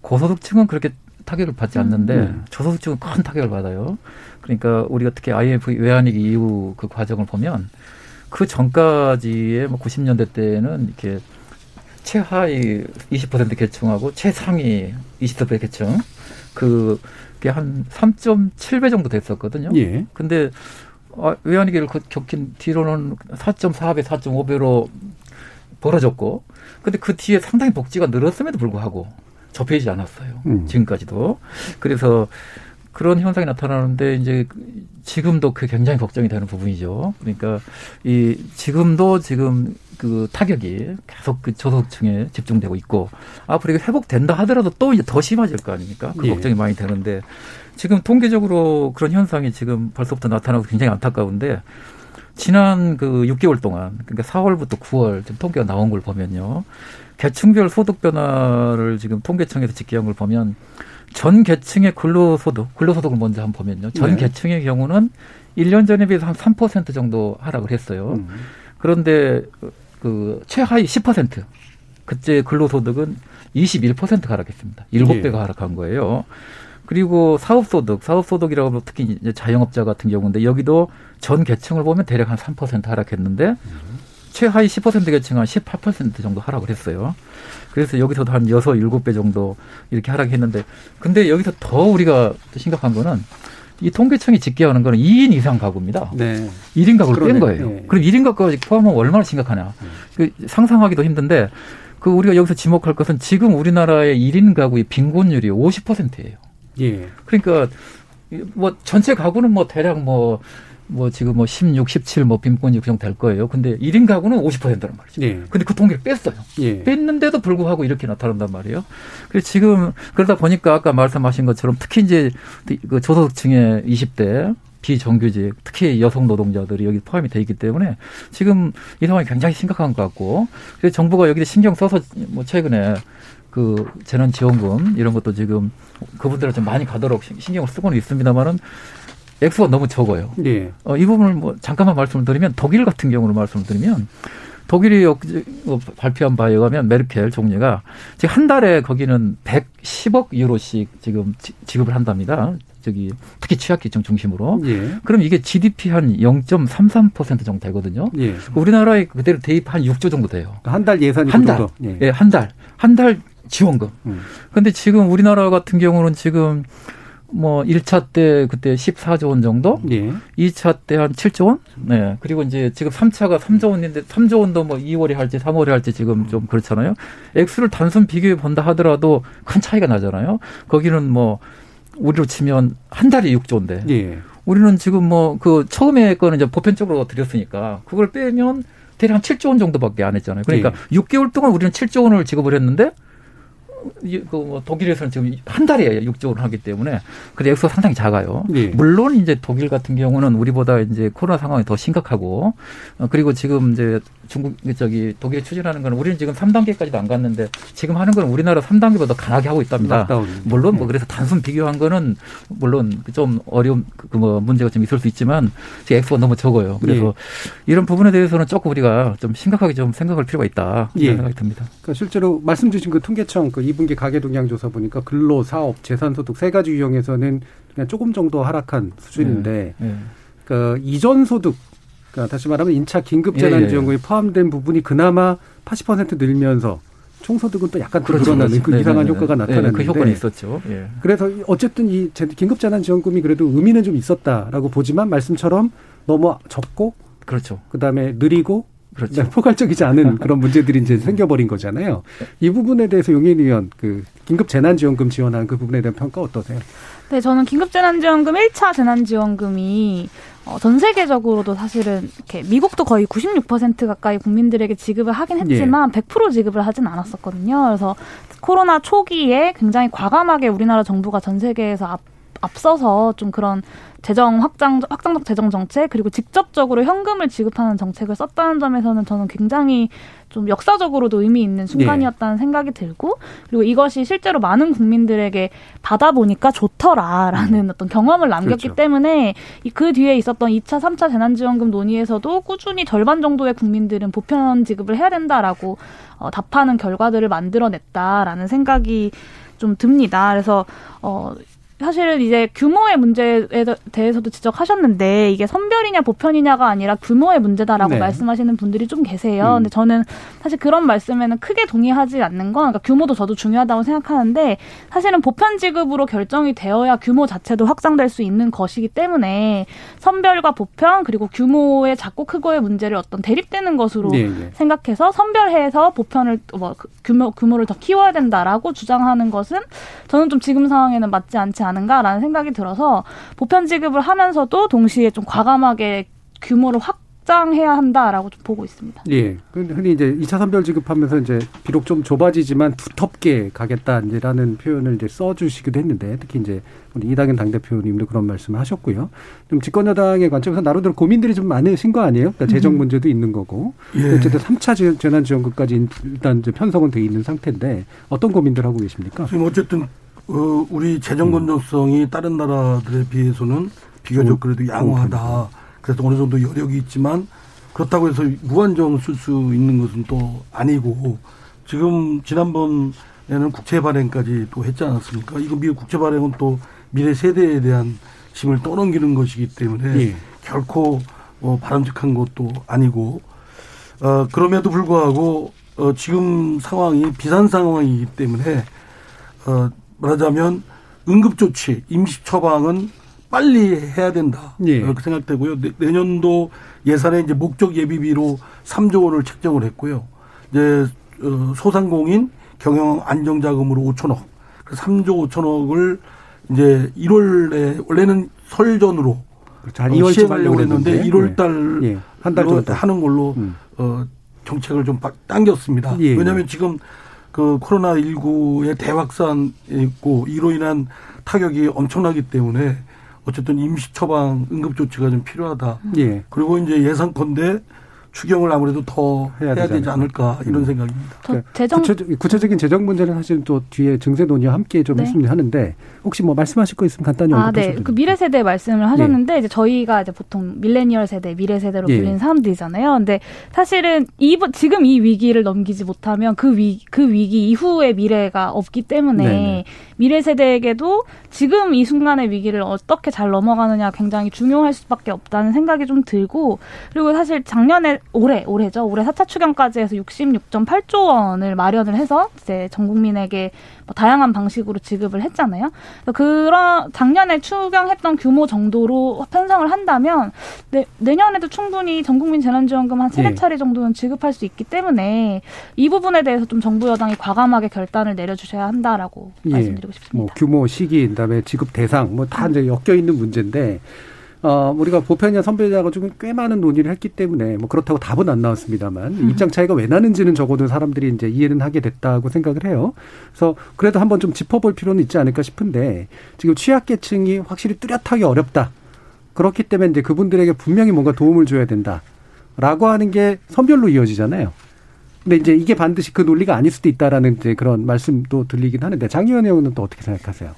고소득층은 그렇게 타격을 받지 음. 않는데 음. 저소득층은 큰 타격을 받아요. 그러니까 우리가 특히 IMF 외환위기 이후 그 과정을 보면 그 전까지의 뭐 90년대 때는 이렇게 최하위 20% 계층하고 최상위 20% 계층 그게 한 3.7배 정도 됐었거든요. 예. 근데 아, 외환위기를 겪인 뒤로는 4.4배, 4.5배로 벌어졌고, 근데 그 뒤에 상당히 복지가 늘었음에도 불구하고 접해지지 않았어요. 음. 지금까지도. 그래서 그런 현상이 나타나는데 이제 지금도 그 굉장히 걱정이 되는 부분이죠. 그러니까 이 지금도 지금 그 타격이 계속 그 저소득층에 집중되고 있고 앞으로 이게 회복된다 하더라도 또 이제 더 심해질 거 아닙니까? 그 예. 걱정이 많이 되는데 지금 통계적으로 그런 현상이 지금 벌써부터 나타나고 굉장히 안타까운데 지난 그 6개월 동안 그러니까 4월부터 9월 지금 통계가 나온 걸 보면요. 계층별 소득 변화를 지금 통계청에서 집계한 걸 보면 전 계층의 근로소득, 근로소득을 먼저 한번 보면요. 전 네. 계층의 경우는 1년 전에 비해서 한 3% 정도 하락을 했어요. 음. 그런데 그 최하위 10% 그때 근로소득은 21% 하락했습니다. 7배가 예. 하락한 거예요. 그리고 사업소득, 사업소득이라고 하면 특히 이제 자영업자 같은 경우인데 여기도 전 계층을 보면 대략 한 3% 하락했는데 음. 최하위 10% 계층 한 18% 정도 하락을 했어요. 그래서 여기서도 한 6, 7배 정도 이렇게 하락했는데 근데 여기서 더 우리가 심각한 거는 이 통계청이 집계하는 거는 2인 이상 가구입니다. 네. 1인 가구를. 뺀 거예요. 네. 그럼 1인 가구가 포함하면 얼마나 심각하냐. 네. 그 상상하기도 힘든데 그 우리가 여기서 지목할 것은 지금 우리나라의 1인 가구의 빈곤율이 50%예요. 예. 그러니까 뭐 전체 가구는 뭐 대략 뭐뭐 지금 뭐 16, 17 뭐 빈곤이 구성될 거예요. 근데 1인 가구는 50%란 말이죠. 예. 근데 그 통계를 뺐어요. 예. 뺐는데도 불구하고 이렇게 나타난단 말이에요. 그래서 지금 그러다 보니까 아까 말씀하신 것처럼 특히 이제 그 저소득층의 20대 비정규직, 특히 여성 노동자들이 여기 포함이 돼 있기 때문에 지금 이 상황이 굉장히 심각한 것 같고 그래서 정부가 여기에 신경 써서 뭐 최근에 그 재난지원금 이런 것도 지금 그분들을 좀 많이 가도록 신경을 쓰고는 있습니다만은 액수가 너무 적어요. 네. 어, 이 부분을 뭐 잠깐만 말씀을 드리면 독일 같은 경우로 말씀을 드리면 독일이 어, 발표한 바에 의하면 메르켈 총리가 지금 한 달에 거기는 110억 유로씩 지금 지급을 한답니다. 저기 특히 취약계층 중심으로. 예. 그럼 이게 GDP 한 0.33% 정도 되거든요. 예. 우리나라에 그대로 대입 한 6조 정도 돼요. 한 달 예산이 한 달. 정도. 예. 예, 한 달. 한 달 지원금. 음. 근데 지금 우리나라 같은 경우는 지금 뭐 1차 때 그때 14조 원 정도, 예. 2차 때 한 7조 원, 네. 그리고 이제 지금 3차가 3조 원인데 3조 원도 뭐 2월에 할지 3월에 할지 지금 좀 그렇잖아요. 액수를 단순 비교해 본다 하더라도 큰 차이가 나잖아요. 거기는 뭐 우리로 치면 한 달에 6조인데, 예. 우리는 지금 뭐 그 처음에 거는 이제 보편적으로 드렸으니까 그걸 빼면 대략 한 7조 원 정도밖에 안 했잖아요. 그러니까 예. 6개월 동안 우리는 7조 원을 지급을 했는데 그 독일에서는 지금 한 달에 6조 원을 하기 때문에 그 액수가 상당히 작아요. 네. 물론 이제 독일 같은 경우는 우리보다 이제 코로나 상황이 더 심각하고 어, 그리고 지금 이제 중국 저기 독일이 추진하는 거는 우리는 지금 3단계까지도 안 갔는데 지금 하는 건 우리나라 3단계보다 강하게 하고 있답니다. 물론 뭐 네. 그래서 단순 비교한 거는 물론 좀 어려운 그뭐 문제가 좀 있을 수 있지만 액수가 너무 적어요. 그래서 네. 이런 부분에 대해서는 조금 우리가 좀 심각하게 좀 생각할 필요가 있다 예. 생각이 듭니다. 그러니까 실제로 말씀 주신 그 통계청 그 2분기 가계 동향 조사 보니까 근로, 사업, 재산 소득 세 가지 유형에서는 그냥 조금 정도 하락한 수준인데 네. 네. 그 이전 소득 그러니까 다시 말하면 인차 긴급 재난지원금이 예, 예. 포함된 부분이 그나마 80% 늘면서 총소득은 또 약간 그렇죠. 늘어나는 그 이상한 네네. 효과가 나타났는데 네, 그 효과는 있었죠. 예. 그래서 어쨌든 이 긴급 재난지원금이 그래도 의미는 좀 있었다라고 보지만 말씀처럼 너무 적고 그렇죠. 그다음에 느리고 그렇죠. 네, 포괄적이지 않은 그런 문제들이 이제 생겨버린 거잖아요. 이 부분에 대해서 용인 의원 그 긴급 재난지원금 지원하는 그 부분에 대한 평가 어떠세요? 네, 저는 긴급 재난지원금 1차 재난지원금이 어, 전 세계적으로도 사실은 이렇게 미국도 거의 96% 가까이 국민들에게 지급을 하긴 예. 했지만 예. 100% 지급을 하진 않았었거든요. 그래서 코로나 초기에 굉장히 과감하게 우리나라 정부가 전 세계에서 앞 앞서서 좀 그런 재정 확장 확장적 재정 정책 그리고 직접적으로 현금을 지급하는 정책을 썼다는 점에서는 저는 굉장히 좀 역사적으로도 의미 있는 순간이었다는 네. 생각이 들고 그리고 이것이 실제로 많은 국민들에게 받아보니까 좋더라라는 음. 어떤 경험을 남겼기 그렇죠. 때문에 그 뒤에 있었던 2차, 3차 재난지원금 논의에서도 꾸준히 절반 정도의 국민들은 보편 지급을 해야 된다라고 어, 답하는 결과들을 만들어냈다라는 생각이 좀 듭니다. 그래서 어 사실은 이제 규모의 문제에 대해서도 지적하셨는데 이게 선별이냐 보편이냐가 아니라 규모의 문제다라고 네. 말씀하시는 분들이 좀 계세요. 음. 근데 저는 사실 그런 말씀에는 크게 동의하지 않는 건 그러니까 규모도 저도 중요하다고 생각하는데 사실은 보편 지급으로 결정이 되어야 규모 자체도 확장될 수 있는 것이기 때문에 선별과 보편 그리고 규모의 작고 크고의 문제를 어떤 대립되는 것으로 네, 네. 생각해서 선별해서 보편을 뭐그 규모 규모를 더 키워야 된다라고 주장하는 것은 저는 좀 지금 상황에는 맞지 않지 않 않은가라는 생각이 들어서 보편 지급을 하면서도 동시에 좀 과감하게 규모를 확 확장해야 한다라고 좀 보고 있습니다. 예. 흔히 이제 2차 선별 지급하면서 이제 비록 좀 좁아지지만 두텁게 가겠다라는 표현을 이제 써주시기도 했는데 특히 이제 우리 이당현 당대표님도 그런 말씀을 하셨고요. 좀 집권여당의 관점에서 나름대로 고민들이 좀 많으신 거 아니에요? 그러니까 재정 음. 문제도 있는 거고. 예. 어쨌든 3차 재난지원금까지 일단 이제 편성은 돼 있는 상태인데 어떤 고민들 하고 계십니까? 지금 어쨌든 어, 우리 재정 건전성이 음. 다른 나라들에 비해서는 비교적 그래도 양호하다. 그래서 어느 정도 여력이 있지만 그렇다고 해서 무한정 쓸 수 있는 것은 또 아니고 지금 지난번에는 국채 발행까지 또 했지 않았습니까? 이거 미국 국채 발행은 또 미래 세대에 대한 짐을 떠넘기는 것이기 때문에 예. 결코 어, 바람직한 것도 아니고 어, 그럼에도 불구하고 어, 지금 상황이 비상 상황이기 때문에 어, 말하자면 응급조치, 임시 처방은 빨리 해야 된다. 예. 그렇게 생각되고요. 내년도 예산에 이제 목적 예비비로 3조 원을 책정을 했고요. 이제 어, 소상공인 경영 안정자금으로 5천억, 3조 5천억을 이제 1월에 원래는 설 전으로 그렇죠. 한 2월쯤 하려고 했는데 1월 달 예. 한달 정도 하는 걸로 음. 어, 정책을 좀 당겼습니다. 예. 왜냐하면 지금 그 코로나 19의 대확산이 있고 이로 인한 타격이 엄청나기 때문에 어쨌든 임시 처방 응급 조치가 좀 필요하다. 예. 그리고 이제 예상컨대 추경을 아무래도 더 해야, 해야 되지 않을까 이런 음. 생각입니다. 그러니까 재정... 구체적, 인 재정 문제는 사실 또 뒤에 증세 논의와 함께 좀 네. 했으면 하는데 혹시 뭐 말씀하실 거 있으면 간단히 아, 네. 그 미래 세대 말씀을 하셨는데 예. 이제 저희가 이제 보통 밀레니얼 세대, 미래 세대로 예. 불리는 사람들이잖아요. 근데 사실은 이 지금 이 위기를 넘기지 못하면 그 위 그 위기 이후의 미래가 없기 때문에 네네. 미래 세대에게도 지금 이 순간의 위기를 어떻게 잘 넘어가느냐 굉장히 중요할 수밖에 없다는 생각이 좀 들고 그리고 사실 작년에 올해 올해죠. 올해 4차 추경까지 해서 66.8조 원을 마련을 해서 이제 전 국민에게 뭐 다양한 방식으로 지급을 했잖아요. 그런 작년에 추경했던 규모 정도로 편성을 한다면 내, 내년에도 충분히 전 국민 재난지원금 한 세네 예. 차례 정도는 지급할 수 있기 때문에 이 부분에 대해서 좀 정부 여당이 과감하게 결단을 내려주셔야 한다라고 예. 말씀드리고 싶습니다. 뭐 규모, 시기, 그다음에 지급 대상 뭐 다 이제 엮여 있는 문제인데 어, 우리가 보편이나 선별자 가지고 꽤 많은 논의를 했기 때문에 뭐 그렇다고 답은 안 나왔습니다만 음. 입장 차이가 왜 나는지는 적어도 사람들이 이제 이해는 하게 됐다고 생각을 해요. 그래서 그래도 한번 좀 짚어볼 필요는 있지 않을까 싶은데 지금 취약계층이 확실히 뚜렷하게 어렵다. 그렇기 때문에 이제 그분들에게 분명히 뭔가 도움을 줘야 된다 라고 하는 게 선별로 이어지잖아요. 근데 이제 이게 반드시 그 논리가 아닐 수도 있다라는 이제 그런 말씀도 들리긴 하는데 장 의원 의원은 또 어떻게 생각하세요?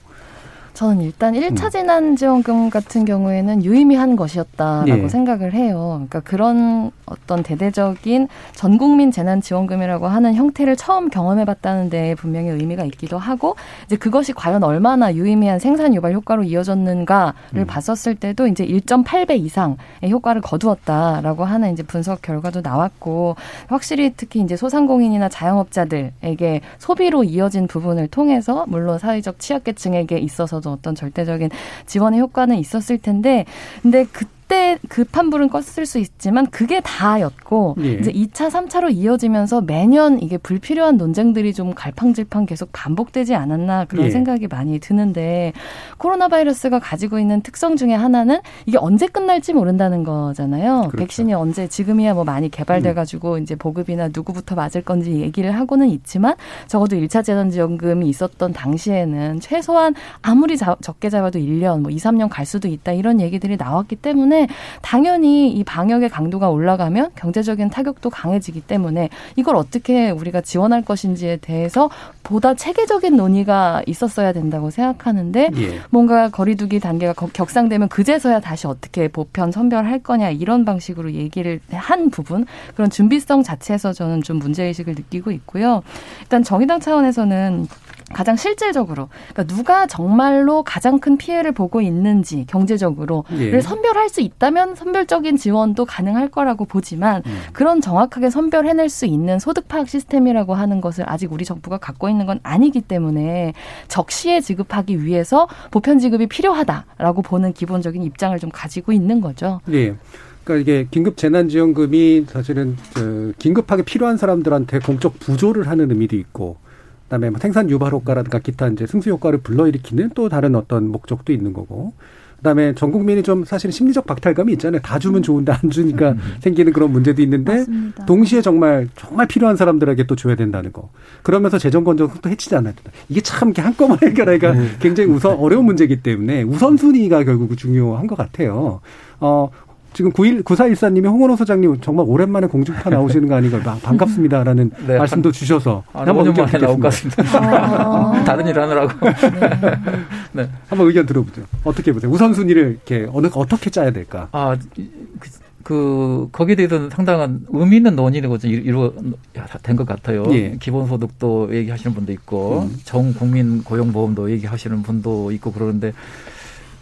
저는 일단 1차 음. 재난지원금 같은 경우에는 유의미한 것이었다라고 예. 생각을 해요. 그러니까 그런 어떤 대대적인 전 국민 재난지원금이라고 하는 형태를 처음 경험해 봤다는 데 분명히 의미가 있기도 하고 이제 그것이 과연 얼마나 유의미한 생산 유발 효과로 이어졌는가를 음. 봤었을 때도 이제 1.8배 이상의 효과를 거두었다라고 하는 이제 분석 결과도 나왔고 확실히 특히 이제 소상공인이나 자영업자들에게 소비로 이어진 부분을 통해서 물론 사회적 취약계층에게 있어서 있 어떤 절대적인 지원의 효과는 있었을 텐데 근데 그 그때 급한 불은 껐을 수 있지만 그게 다였고 예. 이제 2차, 3차로 이어지면서 매년 이게 불필요한 논쟁들이 좀 갈팡질팡 계속 반복되지 않았나 그런 예. 생각이 많이 드는데 코로나 바이러스가 가지고 있는 특성 중에 하나는 이게 언제 끝날지 모른다는 거잖아요. 그렇죠. 백신이 언제 지금이야 뭐 많이 개발돼 가지고 음. 이제 보급이나 누구부터 맞을 건지 얘기를 하고는 있지만 적어도 1차 재난지원금이 있었던 당시에는 최소한 아무리 자, 적게 잡아도 1년 뭐 2, 3년 갈 수도 있다 이런 얘기들이 나왔기 때문에 당연히 이 방역의 강도가 올라가면 경제적인 타격도 강해지기 때문에 이걸 어떻게 우리가 지원할 것인지에 대해서 보다 체계적인 논의가 있었어야 된다고 생각하는데 예. 뭔가 거리두기 단계가 격상되면 그제서야 다시 어떻게 보편 선별할 거냐 이런 방식으로 얘기를 한 부분 그런 준비성 자체에서 저는 좀 문제의식을 느끼고 있고요. 일단 정의당 차원에서는 가장 실질적으로 그러니까 누가 정말로 가장 큰 피해를 보고 있는지 경제적으로를 예. 선별할 수 있다면 선별적인 지원도 가능할 거라고 보지만 음. 그런 정확하게 선별해낼 수 있는 소득 파악 시스템이라고 하는 것을 아직 우리 정부가 갖고 있는 건 아니기 때문에 적시에 지급하기 위해서 보편 지급이 필요하다라고 보는 기본적인 입장을 좀 가지고 있는 거죠. 예. 그러니까 이게 긴급 재난지원금이 사실은 긴급하게 필요한 사람들한테 공적 부조를 하는 의미도 있고 그다음에 뭐 생산 유발 효과라든가 기타 이제 승수 효과를 불러일으키는 또 다른 어떤 목적도 있는 거고. 그다음에 전 국민이 좀 사실 심리적 박탈감이 있잖아요. 다 주면 좋은데 안 주니까 음. 생기는 그런 문제도 있는데 맞습니다. 동시에 정말 정말 필요한 사람들에게 또 줘야 된다는 거. 그러면서 재정 건전성도 해치지 않아야 된다. 이게 참 한꺼번에 해결하기가 (laughs) 네. 굉장히 우선 어려운 문제이기 때문에 우선순위가 결국 중요한 것 같아요. 어 지금 91, 9414님이 홍원호 소장님 정말 오랜만에 공중파 나오시는 거 아닌가 반갑습니다라는 (laughs) 네, 말씀도 한, 주셔서 한 한번 의견 나올 것 같습니다. 아~ (laughs) 다른 일 하느라고. 네. (laughs) 네. 한번 의견 들어보죠. 어떻게 보세요? 우선순위를 이렇게 어느 어떻게 짜야 될까? 아, 그, 그 거기에 대해서는 상당한 의미 있는 논의가 좀 이루어된 것 같아요. 예. 기본소득도 얘기하시는 분도 있고 음. 전 국민 고용보험도 얘기하시는 분도 있고 그러는데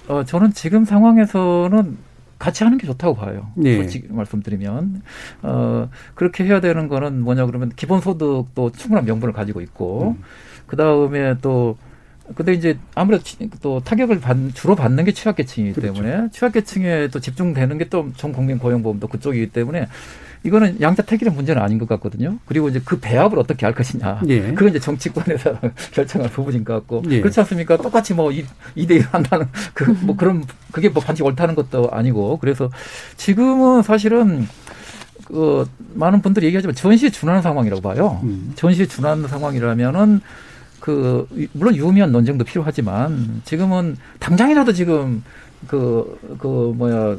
어, 저는 지금 상황에서는 같이 하는 게 좋다고 봐요. 네. 솔직히 말씀드리면 어 그렇게 해야 되는 거는 뭐냐 그러면 기본소득도 충분한 명분을 가지고 있고 음. 그 다음에 또 근데 이제 아무래도 또 타격을 받, 주로 받는 게 취약계층이기 그렇죠. 때문에 취약계층에 또 집중되는 게 또 전 국민 고용보험도 그쪽이기 때문에 이거는 양자 택일의 문제는 아닌 것 같거든요. 그리고 이제 그 배합을 어떻게 할 것이냐. 예. 그건 이제 정치권에서 (laughs) 결정할 부분인 것 같고. 예. 그렇지 않습니까? 똑같이 뭐 2대1 한다는 (laughs) 그 뭐 그런 그게 뭐 반드시 옳다는 것도 아니고. 그래서 지금은 사실은 그 많은 분들이 얘기하지만 전시에 준하는 상황이라고 봐요. 음. 전시에 준하는 상황이라면은 그 물론 유의미한 논쟁도 필요하지만 지금은 당장이라도 지금 그그 그 뭐야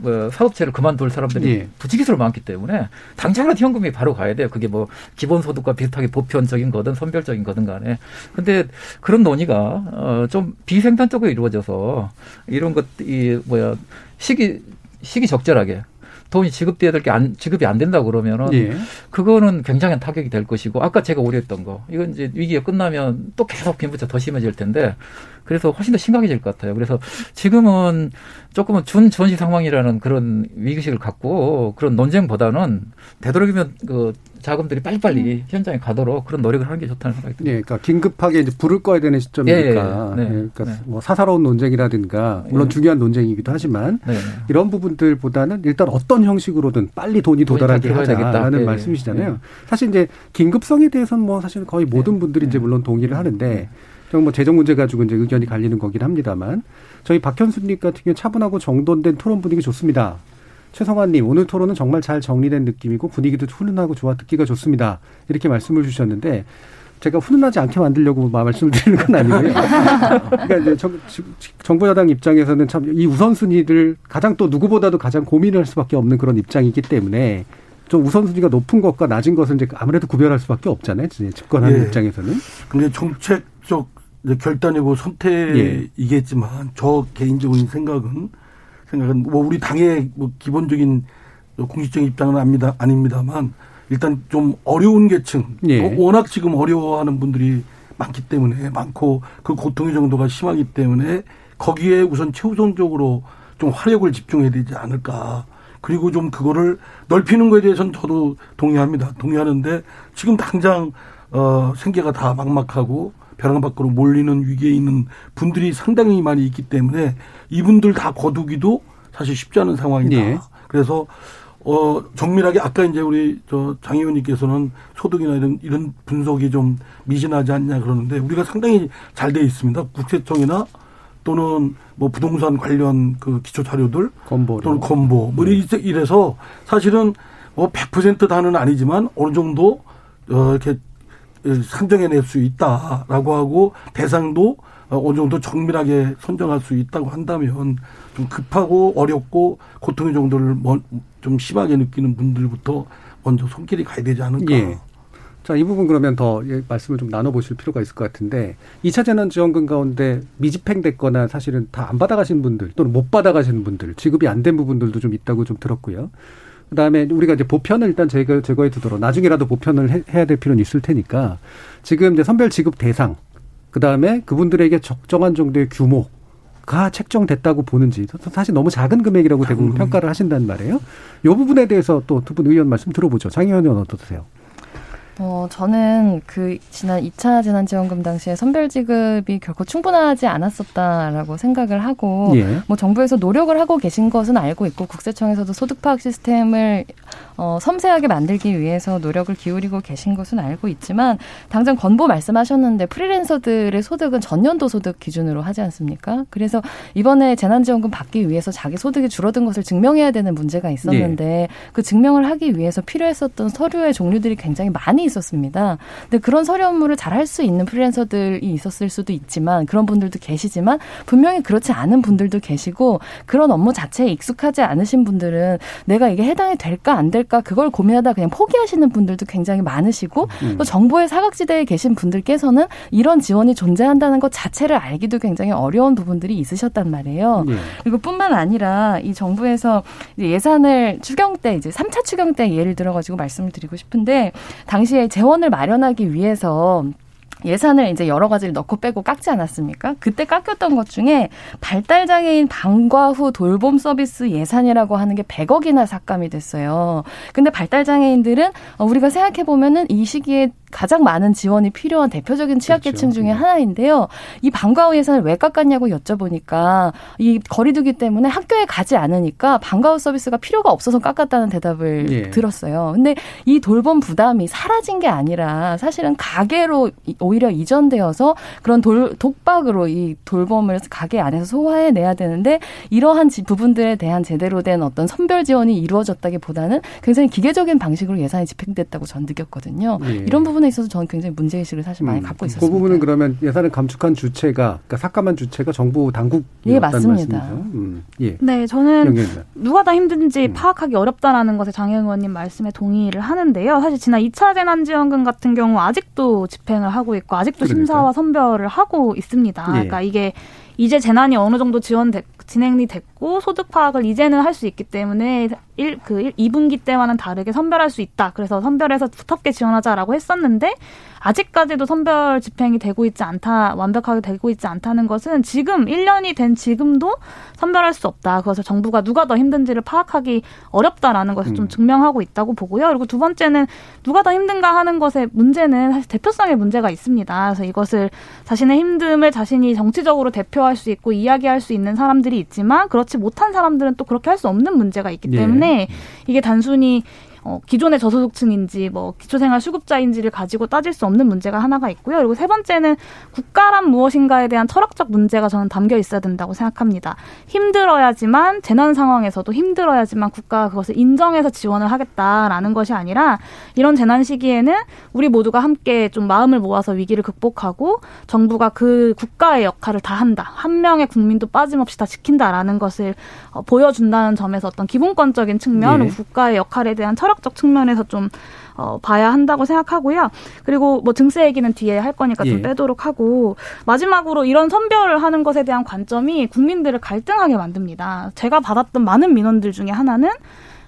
뭐 사업체를 그만둘 사람들이 예. 부지기수로 많기 때문에 당장이라도 현금이 바로 가야 돼요. 그게 뭐 기본소득과 비슷하게 보편적인 거든 선별적인 거든 간에. 근데 그런 논의가 어 좀 비생산적으로 이루어져서 이런 것 이 뭐야 시기 시기 적절하게 돈이 지급돼야 될 게 안, 지급이 안 된다고 그러면은 예. 그거는 굉장한 타격이 될 것이고 아까 제가 우려했던 거 이건 이제 위기가 끝나면 또 계속 빈부차 더 심해질 텐데 그래서 훨씬 더 심각해질 것 같아요. 그래서 지금은 조금은 준전시 상황이라는 그런 위기식을 갖고 그런 논쟁보다는 되도록이면 그 자금들이 빨리빨리 음. 현장에 가도록 그런 노력을 하는 게 좋다는 생각이 듭니다. 예, 그러니까 긴급하게 이제 불을 꺼야 되는 시점이니까. 예, 예, 네, 예, 그러니까 네. 뭐 사사로운 논쟁이라든가 물론 예. 중요한 논쟁이기도 하지만 네, 네. 이런 부분들보다는 일단 어떤 형식으로든 빨리 돈이 도달하게 하자라는 예, 말씀이시잖아요. 사실 이제 긴급성에 대해서는 뭐 사실 거의 모든 분들이 이제 물론 동의를 하는데 뭐 재정 문제 가지고 이제 의견이 갈리는 거긴 합니다만 저희 박현수님 같은 경우 차분하고 정돈된 토론 분위기 좋습니다. 최성환님 오늘 토론은 정말 잘 정리된 느낌이고 분위기도 훈훈하고 좋아 듣기가 좋습니다. 이렇게 말씀을 주셨는데 제가 훈훈하지 않게 만들려고 말씀을 드리는 건 아니고요. 그러니까 이제 정, 정부 여당 입장에서는 참 이 우선순위를 가장 또 누구보다도 가장 고민을 할 수밖에 없는 그런 입장이기 때문에 좀 우선순위가 높은 것과 낮은 것을 이제 아무래도 구별할 수밖에 없잖아요. 집권하는 예. 입장에서는. 근데 정책적 결단이고 선택이겠지만 예. 저 개인적인 생각은 생각은 뭐 우리 당의 뭐 기본적인 공식적인 입장은 아닙니다 아닙니다만 일단 좀 어려운 계층 예. 뭐 워낙 지금 어려워하는 분들이 많기 때문에 많고 그 고통의 정도가 심하기 때문에 거기에 우선 최우선적으로 좀 화력을 집중해야 되지 않을까. 그리고 좀 그거를 넓히는 거에 대해서는 저도 동의합니다. 동의하는데 지금 당장 어 생계가 다 막막하고 벼랑 밖으로 몰리는 위기에 있는 분들이 상당히 많이 있기 때문에 이분들 다 거두기도 사실 쉽지 않은 상황이다. 네. 그래서 어 정밀하게 아까 이제 우리 저장 의원님께서는 소득이나 이런 이런 분석이 좀 미진하지 않냐 그러는데 우리가 상당히 잘 돼 있습니다. 국세청이나 또는 뭐 부동산 관련 그 기초 자료들 건보 또는 건보 뭐 네. 이래서 사실은 뭐 100% 다는 아니지만 어느 정도 어 이렇게 선정해낼 수 있다라고 하고 대상도 어느 정도 정밀하게 선정할 수 있다고 한다면 좀 급하고 어렵고 고통의 정도를 좀 심하게 느끼는 분들부터 먼저 손길이 가야 되지 않을까. 예. 자, 이 부분 그러면 더 말씀을 좀 나눠보실 필요가 있을 것 같은데, 2차 재난지원금 가운데 미집행됐거나 사실은 다 안 받아가신 분들, 또는 못 받아가시는 분들, 지급이 안 된 부분들도 좀 있다고 좀 들었고요. 그다음에 우리가 이제 보편을 일단 제거 제거해 두도록 나중에라도 보편을 해, 해야 될 필요는 있을 테니까 지금 이제 선별 지급 대상 그다음에 그분들에게 적정한 정도의 규모 가 책정됐다고 보는지 사실 너무 작은 금액이라고 대부분 평가를 하신단 말이에요. 이 부분에 대해서 또 두 분 의원 말씀 들어보죠. 장 의원은 어떠세요? 어, 저는 그 지난 2차 재난지원금 당시에 선별 지급이 결코 충분하지 않았었다라고 생각을 하고 예. 뭐 정부에서 노력을 하고 계신 것은 알고 있고 국세청에서도 소득 파악 시스템을 어, 섬세하게 만들기 위해서 노력을 기울이고 계신 것은 알고 있지만 당장 건보 말씀하셨는데 프리랜서들의 소득은 전년도 소득 기준으로 하지 않습니까? 그래서 이번에 재난지원금 받기 위해서 자기 소득이 줄어든 것을 증명해야 되는 문제가 있었는데 네. 그 증명을 하기 위해서 필요했었던 서류의 종류들이 굉장히 많이 있었습니다. 근데 그런 서류 업무를 잘 할 수 있는 프리랜서들이 있었을 수도 있지만 그런 분들도 계시지만 분명히 그렇지 않은 분들도 계시고 그런 업무 자체에 익숙하지 않으신 분들은 내가 이게 해당이 될까 안 될까 그걸 고민하다 그냥 포기하시는 분들도 굉장히 많으시고 음. 또 정부의 사각지대에 계신 분들께서는 이런 지원이 존재한다는 것 자체를 알기도 굉장히 어려운 부분들이 있으셨단 말이에요. 네. 그리고 뿐만 아니라 이 정부에서 예산을 추경 때 이제 3차 추경 때 예를 들어 가지고 말씀을 드리고 싶은데 당시 에 재원을 마련하기 위해서 예산을 이제 여러 가지를 넣고 빼고 깎지 않았습니까? 그때 깎였던 것 중에 발달 장애인 방과 후 돌봄 서비스 예산이라고 하는 게 100억이나 삭감이 됐어요. 근데 발달 장애인들은 어, 우리가 생각해 보면은 이 시기에 가장 많은 지원이 필요한 대표적인 취약계층 그렇죠. 중에 하나인데요. 이 방과후 예산을 왜 깎았냐고 여쭤보니까 이 거리두기 때문에 학교에 가지 않으니까 방과후 서비스가 필요가 없어서 깎았다는 대답을 예. 들었어요. 근데 이 돌봄 부담이 사라진 게 아니라 사실은 가게로 오히려 이전되어서 그런 돌, 독박으로 이 돌봄을 가게 안에서 소화해 내야 되는데 이러한 부분들에 대한 제대로 된 어떤 선별 지원이 이루어졌다기보다는 굉장히 기계적인 방식으로 예산이 집행됐다고 전 느꼈거든요. 예. 이런 부분 에 있어서 저는 굉장히 문제의식을 사실 많이 음. 갖고 있었습니다. 그 부분은 그러면 예산을 감축한 주체가 그러니까 삭감한 주체가 정부 당국이었다는 예, 맞습니다. 음. 예. 네, 저는 누가 더 힘든지 음. 파악하기 어렵다라는 것에 장 의원님 말씀에 동의를 하는데요. 사실 지난 2차 재난지원금 같은 경우 아직도 집행을 하고 있고 아직도 그러니까요. 심사와 선별을 하고 있습니다. 예. 그러니까 이게 이제 재난이 어느 정도 지원됐 진행이 됐고 소득 파악을 이제는 할 수 있기 때문에 1, 그 2분기 때와는 다르게 선별할 수 있다. 그래서 선별해서 두텁게 지원하자라고 했었는데 아직까지도 선별 집행이 되고 있지 않다, 완벽하게 되고 있지 않다는 것은 지금 1년이 된 지금도 선별할 수 없다. 그래서 정부가 누가 더 힘든지를 파악하기 어렵다라는 것을 좀 음. 증명하고 있다고 보고요. 그리고 두 번째는 누가 더 힘든가 하는 것의 문제는 사실 대표성의 문제가 있습니다. 그래서 이것을 자신의 힘듦을 자신이 정치적으로 대표할 수 있고 이야기할 수 있는 사람들이 있지만 그렇지 못한 사람들은 또 그렇게 할 수 없는 문제가 있기 예. 때문에 예. 이게 단순히 어, 기존의 저소득층인지 뭐 기초생활 수급자인지를 가지고 따질 수 없는 문제가 하나가 있고요. 그리고 세 번째는 국가란 무엇인가에 대한 철학적 문제가 저는 담겨 있어야 된다고 생각합니다. 힘들어야지만 재난 상황에서도 힘들어야지만 국가가 그것을 인정해서 지원을 하겠다라는 것이 아니라 이런 재난 시기에는 우리 모두가 함께 좀 마음을 모아서 위기를 극복하고 정부가 그 국가의 역할을 다 한다. 한 명의 국민도 빠짐없이 다 지킨다라는 것을 어, 보여준다는 점에서 어떤 기본권적인 측면, 네. 국가의 역할에 대한 철학 철학적 측면에서 좀 어, 봐야 한다고 생각하고요. 그리고 뭐 증세 얘기는 뒤에 할 거니까 좀 예. 빼도록 하고 마지막으로 이런 선별을 하는 것에 대한 관점이 국민들을 갈등하게 만듭니다. 제가 받았던 많은 민원들 중에 하나는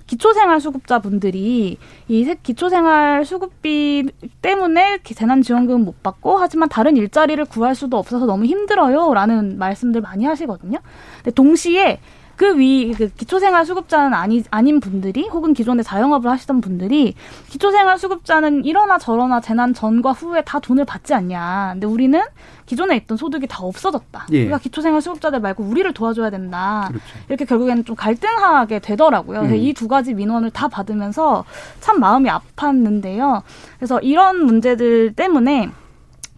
기초생활수급자분들이 이 기초생활수급비 때문에 재난지원금 못 받고 하지만 다른 일자리를 구할 수도 없어서 너무 힘들어요라는 말씀들 많이 하시거든요. 근데 동시에 그 위, 그 기초생활 수급자는 아니, 아닌 분들이 혹은 기존에 자영업을 하시던 분들이 기초생활 수급자는 이러나 저러나 재난 전과 후에 다 돈을 받지 않냐. 근데 우리는 기존에 있던 소득이 다 없어졌다. 예. 그러니까 기초생활 수급자들 말고 우리를 도와줘야 된다. 그렇죠. 이렇게 결국에는 좀 갈등하게 되더라고요. 음. 이두 가지 민원을 다 받으면서 참 마음이 아팠는데요. 그래서 이런 문제들 때문에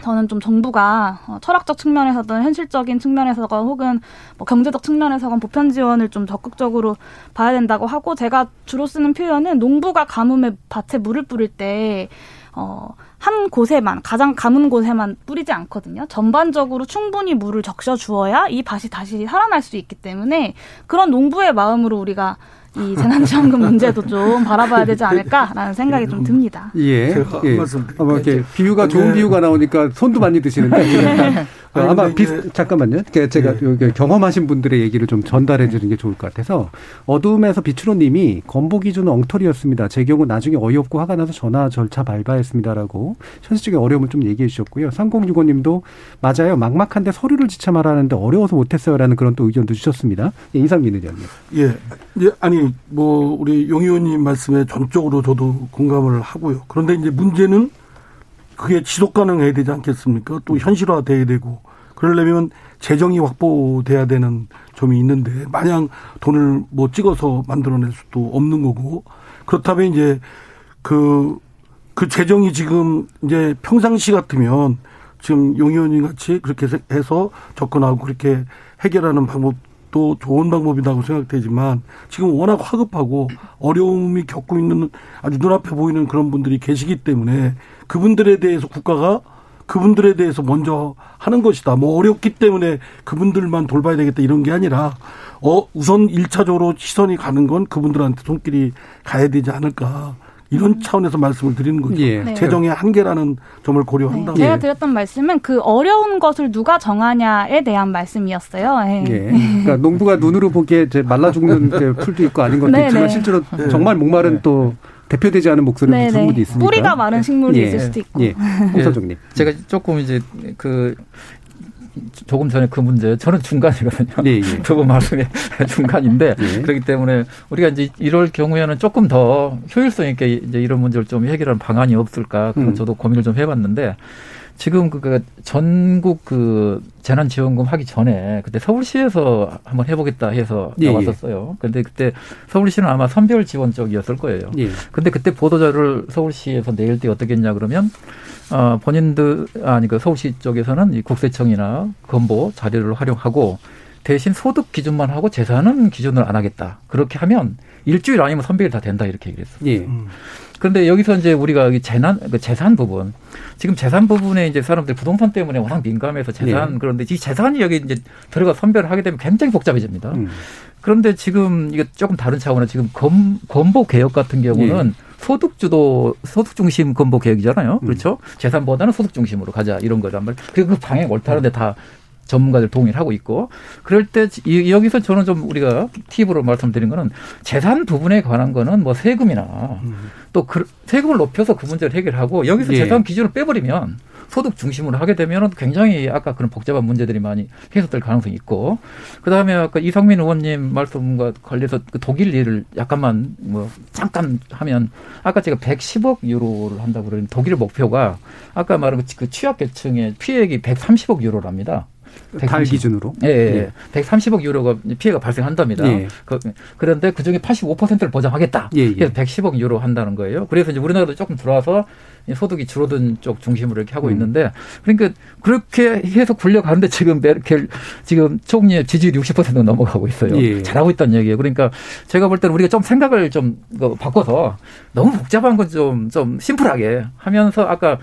저는 좀 정부가 어, 철학적 측면에서든 현실적인 측면에서건 혹은 뭐 경제적 측면에서건 보편 지원을 좀 적극적으로 봐야 된다고 하고 제가 주로 쓰는 표현은 농부가 가뭄에 밭에 물을 뿌릴 때 어, 한 곳에만 가장 가문 곳에만 뿌리지 않거든요. 전반적으로 충분히 물을 적셔 주어야 이 밭이 다시 살아날 수 있기 때문에 그런 농부의 마음으로 우리가 이 재난지원금 문제도 좀 바라봐야 되지 않을까라는 생각이 좀 듭니다. 예. 예. 말씀 아, 이렇게 비유가 좋은 네. 비유가 나오니까 손도 많이 드시는데 어, (laughs) 아마 비 잠깐만요. 제가 네. 경험하신 분들의 얘기를 좀 전달해 주는 게 좋을 것 같아서 어둠에서 비추로 님이 건보 기준은 엉터리였습니다. 제 경우 나중에 어이없고 화가 나서 전화 절차 발바했습니다라고 현실적인 어려움을 좀 얘기해 주셨고요. 3065 님도 맞아요. 막막한데 서류를 지참 하라는데 어려워서 못했어요라는 그런 또 의견도 주셨습니다. 예, 이상민 의원님. 예. 예. 아니 뭐 우리 용 의원님 말씀에 전적으로 저도 공감을 하고요. 그런데 이제 문제는 그게 지속 가능해야 되지 않겠습니까? 또 현실화 돼야 되고 그러려면 재정이 확보돼야 되는 점이 있는데 마냥 돈을 뭐 찍어서 만들어낼 수도 없는 거고 그렇다면 이제 그, 그 재정이 지금 이제 평상시 같으면 지금 용 의원님 같이 그렇게 해서 접근하고 그렇게 해결하는 방법 도 좋은 방법이라고 생각되지만 지금 워낙 화급하고 어려움이 겪고 있는 아주 눈앞에 보이는 그런 분들이 계시기 때문에 그분들에 대해서 국가가 그분들에 대해서 먼저 하는 것이다. 뭐 어렵기 때문에 그분들만 돌봐야 되겠다 이런 게 아니라 어 우선 일차적으로 시선이 가는 건 그분들한테 손길이 가야 되지 않을까. 이런 차원에서 말씀을 드리는 거죠. 예. 네. 재정의 한계라는 점을 고려한다. 네. 제가 드렸던 말씀은 그 어려운 것을 누가 정하냐에 대한 말씀이었어요. 네. 예. 그러니까 농부가 눈으로 보기에 이제 말라 죽는 풀도 있고 아닌 것도 네, 있지만 네. 실제로 정말 목마른 또 대표되지 않은 목소리를 네네. 네. 있습니다. 뿌리가 마른 식물이 예. 있을 수도 있고. 예. 홍서정님. 제가 조금 이제 그 조금 전에 그 문제 저는 중간이거든요. 예, 예. (laughs) 두분 말씀에 중간인데 예. 그렇기 때문에 우리가 이제 이럴 경우에는 조금 더 효율성 있게 이제 이런 문제를 좀 해결하는 방안이 없을까 그런 음. 저도 고민을 좀 해봤는데 지금 그, 그 전국 그 재난지원금 하기 전에 그때 서울시에서 한번 해보겠다 해서 예, 예. 나왔었어요. 그런데 그때 서울시는 아마 선별 지원 쪽이었을 거예요. 예. 근데 그때 보도자를 서울시에서 내일 때 어떻게 했냐 그러면 어 본인들 아니 그 서울시 쪽에서는 이 국세청이나 건보 자료를 활용하고 대신 소득 기준만 하고 재산은 기준을 안 하겠다. 그렇게 하면 일주일 아니면 선별이 다 된다 이렇게 얘기했어요. 예. 음. 그런데 여기서 이제 우리가 재난 그 재산 부분 지금 재산 부분에 이제 사람들 부동산 때문에 워낙 민감해서 재산 네. 그런데 이 재산이 여기 이제 들어가 선별을 하게 되면 굉장히 복잡해집니다. 음. 그런데 지금 이게 조금 다른 차원의 지금 검, 건보 개혁 같은 경우는 예. 소득 주도 소득 중심 건보 개혁이잖아요. 음. 그렇죠? 음. 재산보다는 소득 중심으로 가자 이런 거란 말. 그리고 그 방향 옳다는데 다 전문가들 동의를 하고 있고 그럴 때 여기서 저는 좀 우리가 팁으로 말씀드린 거는 재산 부분에 관한 거는 뭐 세금이나 음. 또 그, 세금을 높여서 그 문제를 해결하고 여기서 예. 재산 기준을 빼버리면 소득 중심으로 하게 되면 굉장히 아까 그런 복잡한 문제들이 많이 해소될 가능성이 있고 그다음에 아까 이상민 의원님 말씀과 관련해서 그 독일 예를 약간만 뭐 잠깐 하면 아까 제가 110억 유로를 한다고 그러는 독일 목표가 아까 말한 그 취약계층의 피해액이 130억 유로랍니다. 달 기준으로. 예, 예. 예. 130억 유로가 피해가 발생한답니다. 예. 그, 런데 그 중에 85%를 보장하겠다. 예, 예. 그래서 110억 유로 한다는 거예요. 그래서 이제 우리나라도 조금 들어와서 소득이 줄어든 쪽 중심으로 이렇게 하고 음. 있는데 그러니까 그렇게 해서 굴려가는데 지금 메르켈 지금 총리의 지지율이 60% 넘어가고 있어요. 예. 잘하고 있다는 얘기예요. 그러니까 제가 볼 때는 우리가 좀 생각을 좀그 바꿔서 너무 복잡한 건좀좀 심플하게 하면서 아까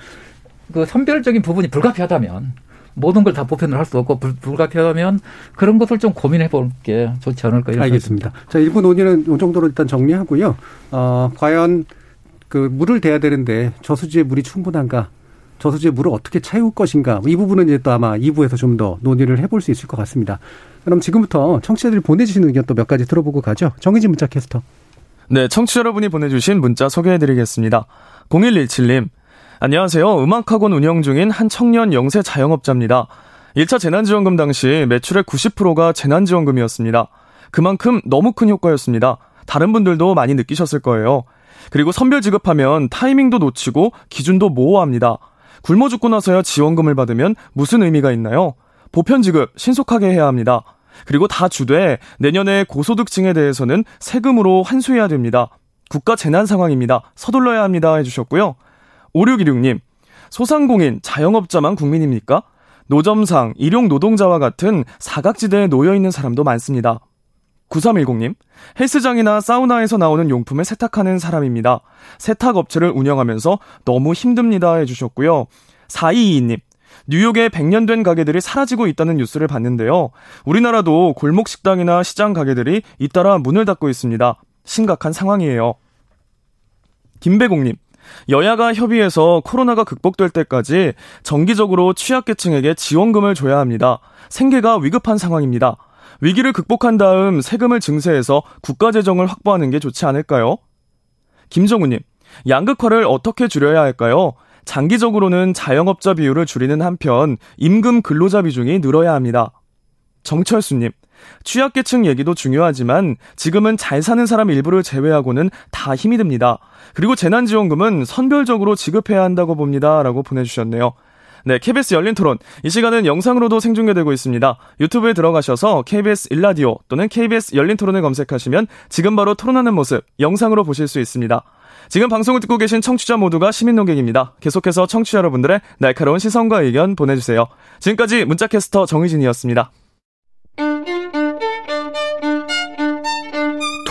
그 선별적인 부분이 불가피하다면 모든 걸 다 보편을 할 수 없고 불, 불가피하면 그런 것을 좀 고민해 볼 게 좋지 않을까 알겠습니다. 자, 일부 논의는 이 정도로 일단 정리하고요. 어, 과연 그 물을 대야 되는데 저수지에 물이 충분한가? 저수지에 물을 어떻게 채울 것인가? 이 부분은 이제 또 아마 2부에서 좀 더 논의를 해볼 수 있을 것 같습니다. 그럼 지금부터 청취자들이 보내주시는 의견 또 몇 가지 들어보고 가죠. 정희진 문자 캐스터. 네, 청취자 여러분이 보내주신 문자 소개해드리겠습니다. 0117님, 안녕하세요. 음악학원 운영 중인 한 청년 영세 자영업자입니다. 1차 재난지원금 당시 매출의 90%가 재난지원금이었습니다. 그만큼 너무 큰 효과였습니다. 다른 분들도 많이 느끼셨을 거예요. 그리고 선별 지급하면 타이밍도 놓치고 기준도 모호합니다. 굶어 죽고 나서야 지원금을 받으면 무슨 의미가 있나요? 보편 지급 신속하게 해야 합니다. 그리고 다 주되 내년에 고소득층에 대해서는 세금으로 환수해야 됩니다. 국가 재난 상황입니다. 서둘러야 합니다. 해주셨고요. 5616님, 소상공인, 자영업자만 국민입니까? 노점상, 일용 노동자와 같은 사각지대에 놓여 있는 사람도 많습니다. 9310님, 헬스장이나 사우나에서 나오는 용품을 세탁하는 사람입니다. 세탁업체를 운영하면서 너무 힘듭니다. 해주셨고요. 4222님, 뉴욕의 100년 된 가게들이 사라지고 있다는 뉴스를 봤는데요. 우리나라도 골목 식당이나 시장 가게들이 잇따라 문을 닫고 있습니다. 심각한 상황이에요. 김배공님, 여야가 협의해서 코로나가 극복될 때까지 정기적으로 취약계층에게 지원금을 줘야 합니다. 생계가 위급한 상황입니다. 위기를 극복한 다음 세금을 증세해서 국가 재정을 확보하는 게 좋지 않을까요? 김정우님, 양극화를 어떻게 줄여야 할까요? 장기적으로는 자영업자 비율을 줄이는 한편 임금 근로자 비중이 늘어야 합니다. 정철수님, 취약계층 얘기도 중요하지만 지금은 잘 사는 사람 일부를 제외하고는 다 힘이 듭니다. 그리고 재난지원금은 선별적으로 지급해야 한다고 봅니다. 라고 보내주셨네요. 네, KBS 열린 토론. 이 시간은 영상으로도 생중계되고 있습니다. 유튜브에 들어가셔서 KBS 일라디오 또는 KBS 열린 토론을 검색하시면 지금 바로 토론하는 모습 영상으로 보실 수 있습니다. 지금 방송을 듣고 계신 청취자 모두가 시민 농객입니다. 계속해서 청취자 여러분들의 날카로운 시선과 의견 보내주세요. 지금까지 문자캐스터 정희진이었습니다.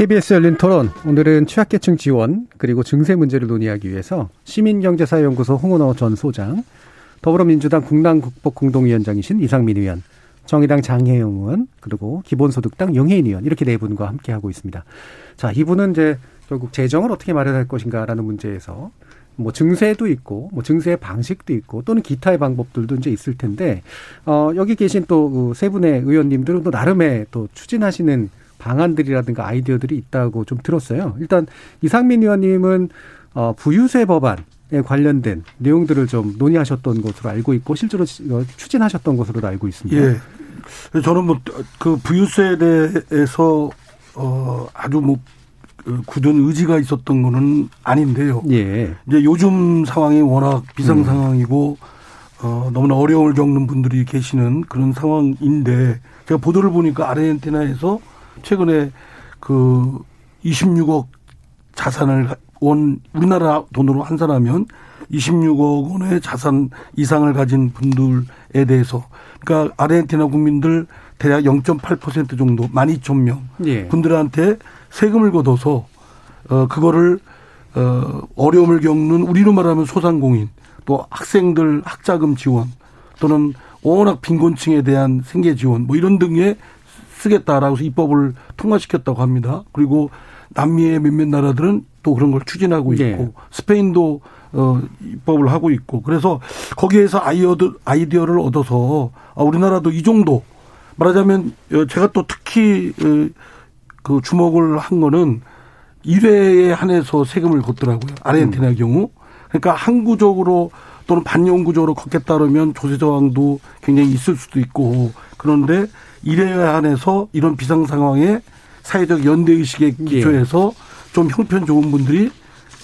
KBS 열린 토론 오늘은 취약계층 지원 그리고 증세 문제를 논의하기 위해서 시민경제사연구소 홍은호 전 소장, 더불어민주당 국난국복공동위원장이신 이상민 의원, 정의당 장혜영 의원, 그리고 기본소득당 용혜인 의원 이렇게 네 분과 함께 하고 있습니다. 자, 이분은 이제 결국 재정을 어떻게 마련할 것인가라는 문제에서 뭐 증세도 있고 뭐 증세 방식도 있고 또는 기타의 방법들도 이제 있을 텐데 어 여기 계신 또 세 분의 의원님들은 또 나름의 또 추진하시는 방안들이라든가 아이디어들이 있다고 좀 들었어요. 일단 이상민 의원님은 어 부유세 법안 에 관련된 내용들을 좀 논의하셨던 것으로 알고 있고 실제로 추진하셨던 것으로 알고 있습니다. 예. 저는 뭐 그 부유세에 대해서 어 아주 뭐그 굳은 의지가 있었던 거는 아닌데요. 예. 이제 요즘 상황이 워낙 비상 음. 상황이고 어 너무나 어려움을 겪는 분들이 계시는 그런 상황인데 제가 보도를 보니까 아르헨티나에서 최근에 그 26억 자산을 원 우리나라 돈으로 환산하면 26억 원의 자산 이상을 가진 분들에 대해서 그러니까 아르헨티나 국민들 대략 0.8% 정도 12,000명 예. 분들한테 세금을 걷어서 어 그거를 어 어려움을 겪는 우리로 말하면 소상공인 또 학생들 학자금 지원 또는 워낙 빈곤층에 대한 생계 지원 뭐 이런 등에 쓰겠다라고 해서 입법을 통과시켰다고 합니다. 그리고 남미의 몇몇 나라들은 또 그런 걸 추진하고 있고 네. 스페인도 어 입법을 하고 있고 그래서 거기에서 아이디어 아이디어를 얻어서 아 우리나라도 이 정도 말하자면 어, 제가 또 특히 어, 그 주목을 한 거는 1회에 한해서 세금을 걷더라고요. 아르헨티나 음. 경우. 그러니까 항구적으로 또는 반영구적으로 걷겠다 그러면 조세 저항도 굉장히 있을 수도 있고 그런데 1회에 한해서 이런 비상 상황에 사회적 연대 의식에 예. 기초해서 예. 좀 형편 좋은 분들이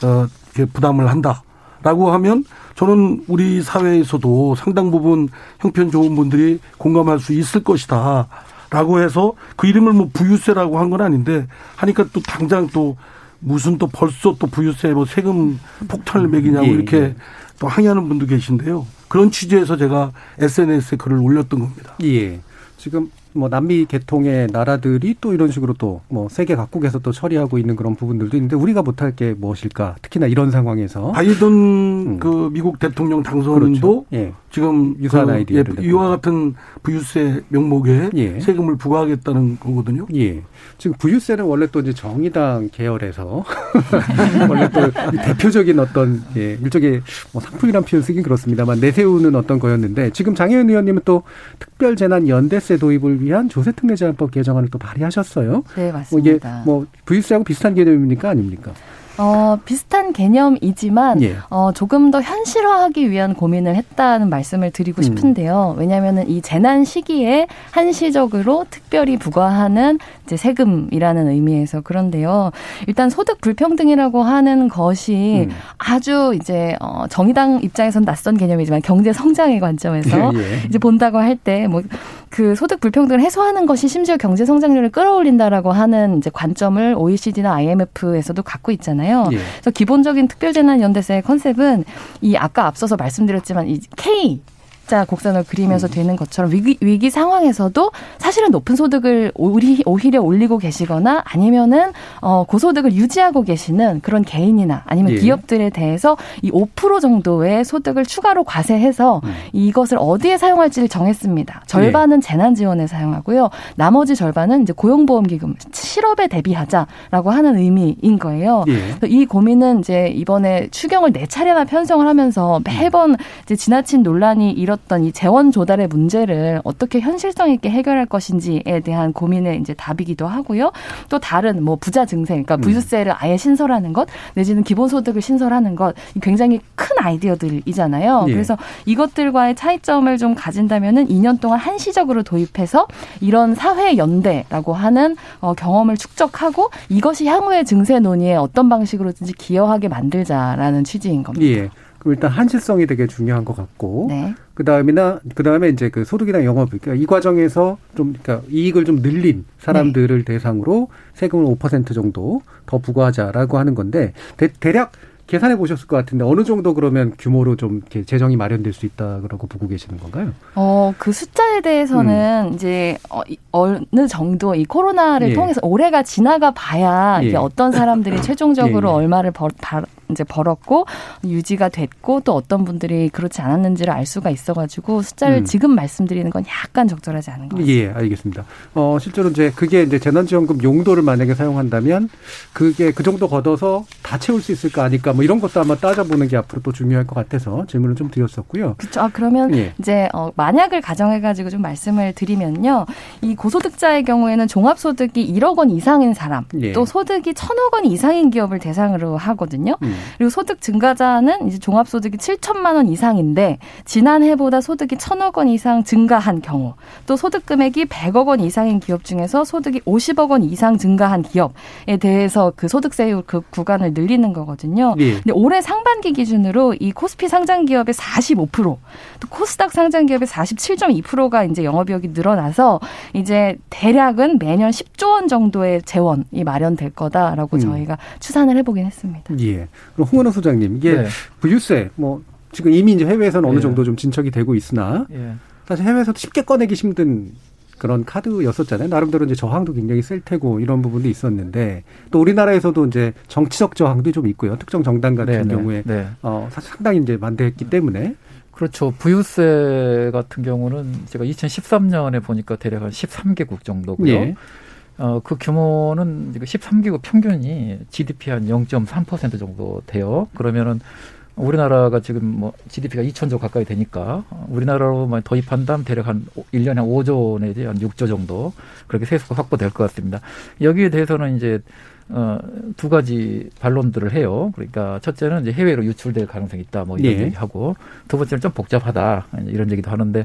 어 부담을 한다라고 하면 저는 우리 사회에서도 상당 부분 형편 좋은 분들이 공감할 수 있을 것이다. 라고 해서 그 이름을 뭐 부유세라고 한 건 아닌데 하니까 또 당장 또 무슨 또 벌써 또 부유세 뭐 세금 폭탄을 매기냐고 예, 이렇게 예. 또 항의하는 분도 계신데요. 그런 취지에서 제가 SNS에 글을 올렸던 겁니다. 예. 지금 뭐 남미 계통의 나라들이 또 이런 식으로 또 뭐 세계 각국에서 또 처리하고 있는 그런 부분들도 있는데 우리가 못할 게 무엇일까? 특히나 이런 상황에서 바이든 음. 그 미국 대통령 당선인도 그렇죠. 예. 지금 유사한 그 아이디어를 예, 이와 같은 부유세 명목에 예. 세금을 부과하겠다는 거거든요. 예. 지금 부유세는 원래 또 이제 정의당 계열에서 (laughs) 원래 또 대표적인 어떤 예, 일종의 뭐 상품이란 표현 쓰긴 그렇습니다만 내세우는 어떤 거였는데 지금 장혜은 의원님은 또 특별 재난 연대세 도입을 위한 조세특례제한법 개정안을 또 발의하셨어요. 네 맞습니다. 뭐 이게 뭐 부유세하고 비슷한 개념입니까 아닙니까? 어, 비슷한 개념이지만 예. 어, 조금 더 현실화하기 위한 고민을 했다는 말씀을 드리고 음. 싶은데요. 음. 왜냐하면 이 재난 시기에 한시적으로 특별히 부과하는 이제 세금이라는 의미에서 그런데요. 일단 소득 불평등이라고 하는 것이 음. 아주 이제 어, 정의당 입장에선 낯선 개념이지만 경제 성장의 관점에서 (laughs) 예, 예. 이제 본다고 할 때 뭐그 소득 불평등을 해소하는 것이 심지어 경제 성장률을 끌어올린다라고 하는 이제 관점을 OECD나 IMF에서도 갖고 있잖아요. 예. 그래서 기본적인 특별재난연대세의 컨셉은 이 아까 앞서서 말씀드렸지만 이 K 자 곡선을 그리면서 음. 되는 것처럼 위기, 위기 상황에서도 사실은 높은 소득을 오히, 오히려 올리고 계시거나 아니면은 어, 고소득을 유지하고 계시는 그런 개인이나 아니면 예. 기업들에 대해서 이 5% 정도의 소득을 추가로 과세해서 음. 이것을 어디에 사용할지를 정했습니다. 절반은 예. 재난 지원에 사용하고요. 나머지 절반은 이제 고용보험기금 실업에 대비하자라고 하는 의미인 거예요. 예. 이 고민은 이제 이번에 추경을 네 차례나 편성을 하면서 매번 이제 지나친 논란이 일어 있었던 이 재원 조달의 문제를 어떻게 현실성 있게 해결할 것인지에 대한 고민의 이제 답이기도 하고요. 또 다른 뭐 부자 증세, 그러니까 음. 부유세를 아예 신설하는 것 내지는 기본소득을 신설하는 것 굉장히 큰 아이디어들이잖아요. 예. 그래서 이것들과의 차이점을 좀 가진다면은 2년 동안 한시적으로 도입해서 이런 사회 연대라고 하는 어, 경험을 축적하고 이것이 향후의 증세 논의에 어떤 방식으로든지 기여하게 만들자라는 취지인 겁니다. 예. 일단 한실성이 되게 중요한 것 같고 네. 그 다음이나 그 다음에 이제 그 소득이나 영업 그러니까 이 과정에서 좀 그러니까 이익을 좀 늘린 사람들을 네. 대상으로 세금을 5% 정도 더 부과하자라고 하는 건데 대, 대략 계산해 보셨을 것 같은데 어느 정도 그러면 규모로 좀 이렇게 재정이 마련될 수 있다 그러고 보고 계시는 건가요? 어, 그 숫자에 대해서는 음. 이제 어, 어느 정도 이 코로나를 예. 통해서 올해가 지나가 봐야 예. 이게 어떤 사람들이 (coughs) 최종적으로 예, 예. 얼마를 벌, 이제 벌었고 유지가 됐고 또 어떤 분들이 그렇지 않았는지를 알 수가 있어가지고 숫자를 음. 지금 말씀드리는 건 약간 적절하지 않은 것 같습니다. 예, 알겠습니다. 어, 실제로 이제 그게 이제 재난지원금 용도를 만약에 사용한다면 그게 그 정도 걷어서 다 채울 수 있을까 아닐까 뭐 이런 것도 아마 따져보는 게 앞으로 또 중요할 것 같아서 질문을 좀 드렸었고요. 그렇죠. 아, 그러면 예. 이제 어, 만약을 가정해가지고 좀 말씀을 드리면요, 이 고소득자의 경우에는 종합소득이 1억 원 이상인 사람, 예. 또 소득이 1천억 원 이상인 기업을 대상으로 하거든요. 음. 그리고 소득 증가자는 이제 종합소득이 7천만 원 이상인데 지난해보다 소득이 1천억 원 이상 증가한 경우, 또 소득 금액이 100억 원 이상인 기업 중에서 소득이 50억 원 이상 증가한 기업에 대해서 그 소득세율 그 구간을 늘리는 거거든요. 예. 근데 올해 상반기 기준으로 이 코스피 상장 기업의 45%, 또 코스닥 상장 기업의 47.2%가 이제 영업이익이 늘어나서 이제 대략은 매년 10조 원 정도의 재원이 마련될 거다라고 음. 저희가 추산을 해보긴 했습니다. 예. 그럼 홍은호 소장님 이게 네. 부유세 뭐 지금 이미 이제 해외에서는 어느 예. 정도 좀 진척이 되고 있으나 예. 사실 해외에서도 쉽게 꺼내기 힘든 그런 카드였었잖아요. 나름대로 이제 저항도 굉장히 셀 테고 이런 부분도 있었는데 또 우리나라에서도 이제 정치적 저항도 좀 있고요. 특정 정당 같은 네네. 네. 경우에 네. 어 사실 상당히 이제 만대했기 때문에 그렇죠. 부유세 같은 경우는 제가 2013년에 보니까 대략 한 13개국 정도고요. 예. 어, 그 규모는 13개국 평균이 GDP 한 0.3% 정도 돼요. 그러면은 우리나라가 지금 뭐 GDP가 2천조 가까이 되니까 우리나라로만 도입한다면 대략 한 1년에 한 5조 내지 한 6조 정도 그렇게 세수가 확보될 것 같습니다. 여기에 대해서는 이제 어, 두 가지 반론들을 해요. 그러니까 첫째는 이제 해외로 유출될 가능성이 있다, 뭐 이런 예. 얘기하고 두 번째는 좀 복잡하다 이런 얘기도 하는데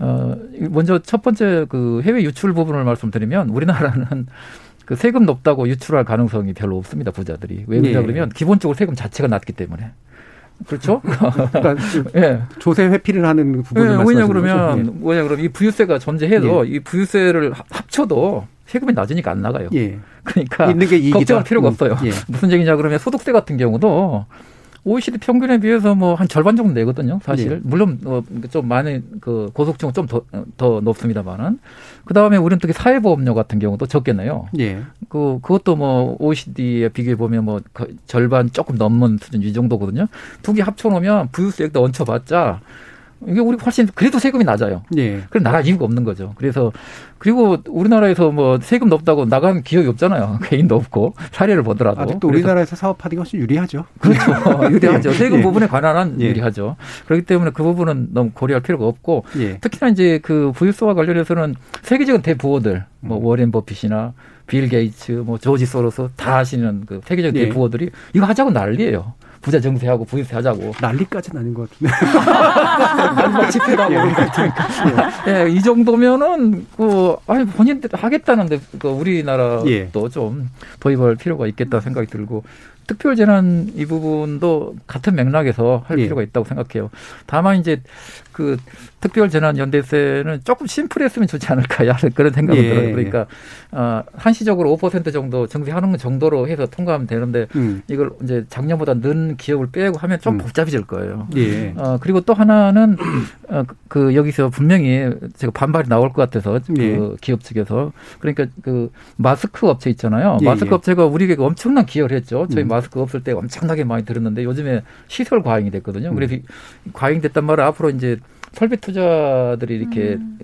어, 먼저 첫 번째 그 해외 유출 부분을 말씀드리면 우리나라는 (laughs) 그 세금 높다고 유출할 가능성이 별로 없습니다 부자들이 왜 그러냐 예. 그러면 기본적으로 세금 자체가 낮기 때문에 그렇죠? (laughs) 그러니까 예. 조세 회피를 하는 부분을 예, 왜냐 그러면 예. 뭐냐 그러면 이 부유세가 존재해도 예. 이 부유세를 합쳐도 세금이 낮으니까 안 나가요. 예. 그러니까 있는 게 걱정할 필요가 음. 없어요. 예. 무슨 얘기냐 그러면 소득세 같은 경우도 OECD 평균에 비해서 뭐 한 절반 정도 내거든요, 사실. 예. 물론 어, 좀 많이 그 고속증은 좀더 더 높습니다만은 그 다음에 우리는 특히 사회보험료 같은 경우도 적겠네요. 예. 그 그것도 뭐 OECD에 비교해 보면 뭐 절반 조금 넘는 수준 이 정도거든요. 두 개 합쳐놓으면 부유세액도 얹혀봤자 이게 우리 훨씬 그래도 세금이 낮아요. 예. 그럼 나갈 이유가 없는 거죠. 그래서 그리고 우리나라에서 뭐 세금 높다고 나가는 기업이 없잖아요. (laughs) 개인도 없고 사례를 보더라도. 아직도 우리나라에서 사업하는 것이 유리하죠. 그렇죠. (laughs) (laughs) 유리하죠. 세금 예. 부분에 관한 예. 유리하죠. 그렇기 때문에 그 부분은 너무 고려할 필요가 없고 예. 특히나 이제 그 부유세와 관련해서는 세계적인 대부호들 뭐 음. 워렌 버핏이나 빌 게이츠, 뭐 조지 소로스 다 하시는 그 세계적인 예. 대부호들이 이거 하자고 난리예요. 부자 증세하고 부유세 하자고. 난리까지는 아닌 것 같은데. 난막 집회하고 그런 거 같으니까. 예, 이 정도면은, 그, 아니, 본인들 하겠다는데, 그, 우리나라도 예. 좀 도입할 필요가 있겠다 생각이 들고, 특별 재난 이 부분도 같은 맥락에서 할 예. 필요가 있다고 생각해요. 다만 이제 그 특별 재난 연대세는 조금 심플했으면 좋지 않을까 (laughs) 그런 생각이 예. 들어요. 그러니까 어, 한시적으로 5% 정도 정지하는 정도로 해서 통과하면 되는데 음. 이걸 이제 작년보다 는 기업을 빼고 하면 좀 음. 복잡해질 거예요. 예. 어, 그리고 또 하나는 어, 그 여기서 분명히 제가 반발이 나올 것 같아서 그 예. 기업 측에서 그러니까 그 마스크 업체 있잖아요. 예. 마스크 예. 업체가 우리에게 엄청난 기여를 했죠. 저희 음. 마스크 없을 때 엄청나게 많이 들었는데 요즘에 시설 과잉이 됐거든요. 그래서 음. 과잉됐단 말은 앞으로 이제 설비 투자들이 이렇게 음.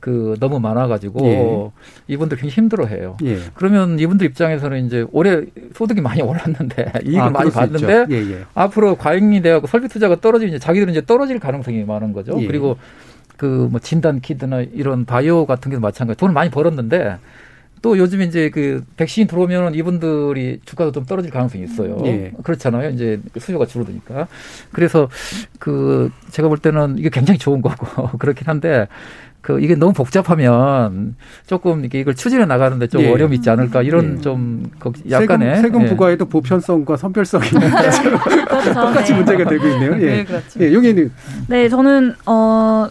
그 너무 많아가지고 예. 이분들 굉장히 힘들어해요. 예. 그러면 이분들 입장에서는 이제 올해 소득이 많이 올랐는데 (laughs) 이익을 아, 많이 받는데 예, 예, 앞으로 과잉이 돼갖고 설비 투자가 떨어지면 이제 자기들은 이제 떨어질 가능성이 많은 거죠. 예. 그리고 그 뭐 진단 키트나 이런 바이오 같은 게도 마찬가지. 돈을 많이 벌었는데 또 요즘 이제 그 백신 들어오면 이분들이 주가도 좀 떨어질 가능성이 있어요. 예. 그렇잖아요. 이제 수요가 줄어드니까. 그래서 그 제가 볼 때는 이게 굉장히 좋은 거고 (laughs) 그렇긴 한데 그 이게 너무 복잡하면 조금 이게 이걸 추진해 나가는데 좀 예. 어려움이 있지 않을까 이런 예. 좀 약간의 세금, 세금 예. 부과에도 보편성과 선별성이 (laughs) (laughs) 그렇죠. 똑같이 네. 문제가 되고 있네요. 예. 네, 그렇죠. 예, 용혜님. 네, 저는 어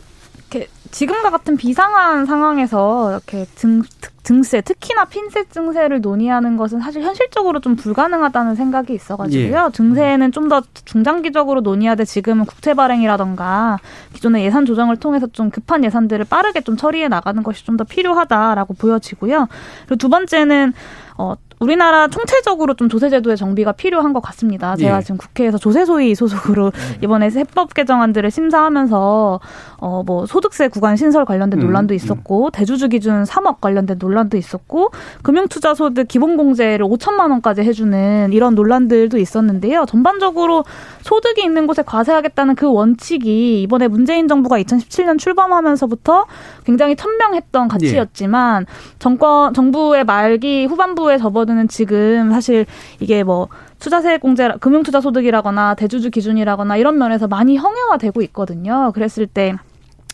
지금과 같은 비상한 상황에서 이렇게 등, 증세, 특히나 핀셋 증세를 논의하는 것은 사실 현실적으로 좀 불가능하다는 생각이 있어가지고요. 예. 증세는 좀 더 중장기적으로 논의하되 지금은 국채 발행이라던가 기존의 예산 조정을 통해서 좀 급한 예산들을 빠르게 좀 처리해 나가는 것이 좀 더 필요하다라고 보여지고요. 그리고 두 번째는 어, 우리나라 총체적으로 좀 조세제도의 정비가 필요한 것 같습니다. 제가 예. 지금 국회에서 조세소위 소속으로 음. 이번에 해법 개정안들을 심사하면서 어 뭐 소득세 구간 신설 관련된 음. 논란도 음. 있었고 음. 대주주 기준 3억 관련된 논란도 있었고 금융투자소득 기본공제를 5천만 원까지 해주는 이런 논란들도 있었는데요. 전반적으로 소득이 있는 곳에 과세하겠다는 그 원칙이 이번에 문재인 정부가 2017년 출범하면서부터 굉장히 천명했던 가치였지만 예. 정권 정부의 말기 후반부에 접어 드는 지금 사실 이게 뭐 투자세 공제, 금융투자 소득이라거나 대주주 기준이라거나 이런 면에서 많이 형해화되고 있거든요. 그랬을 때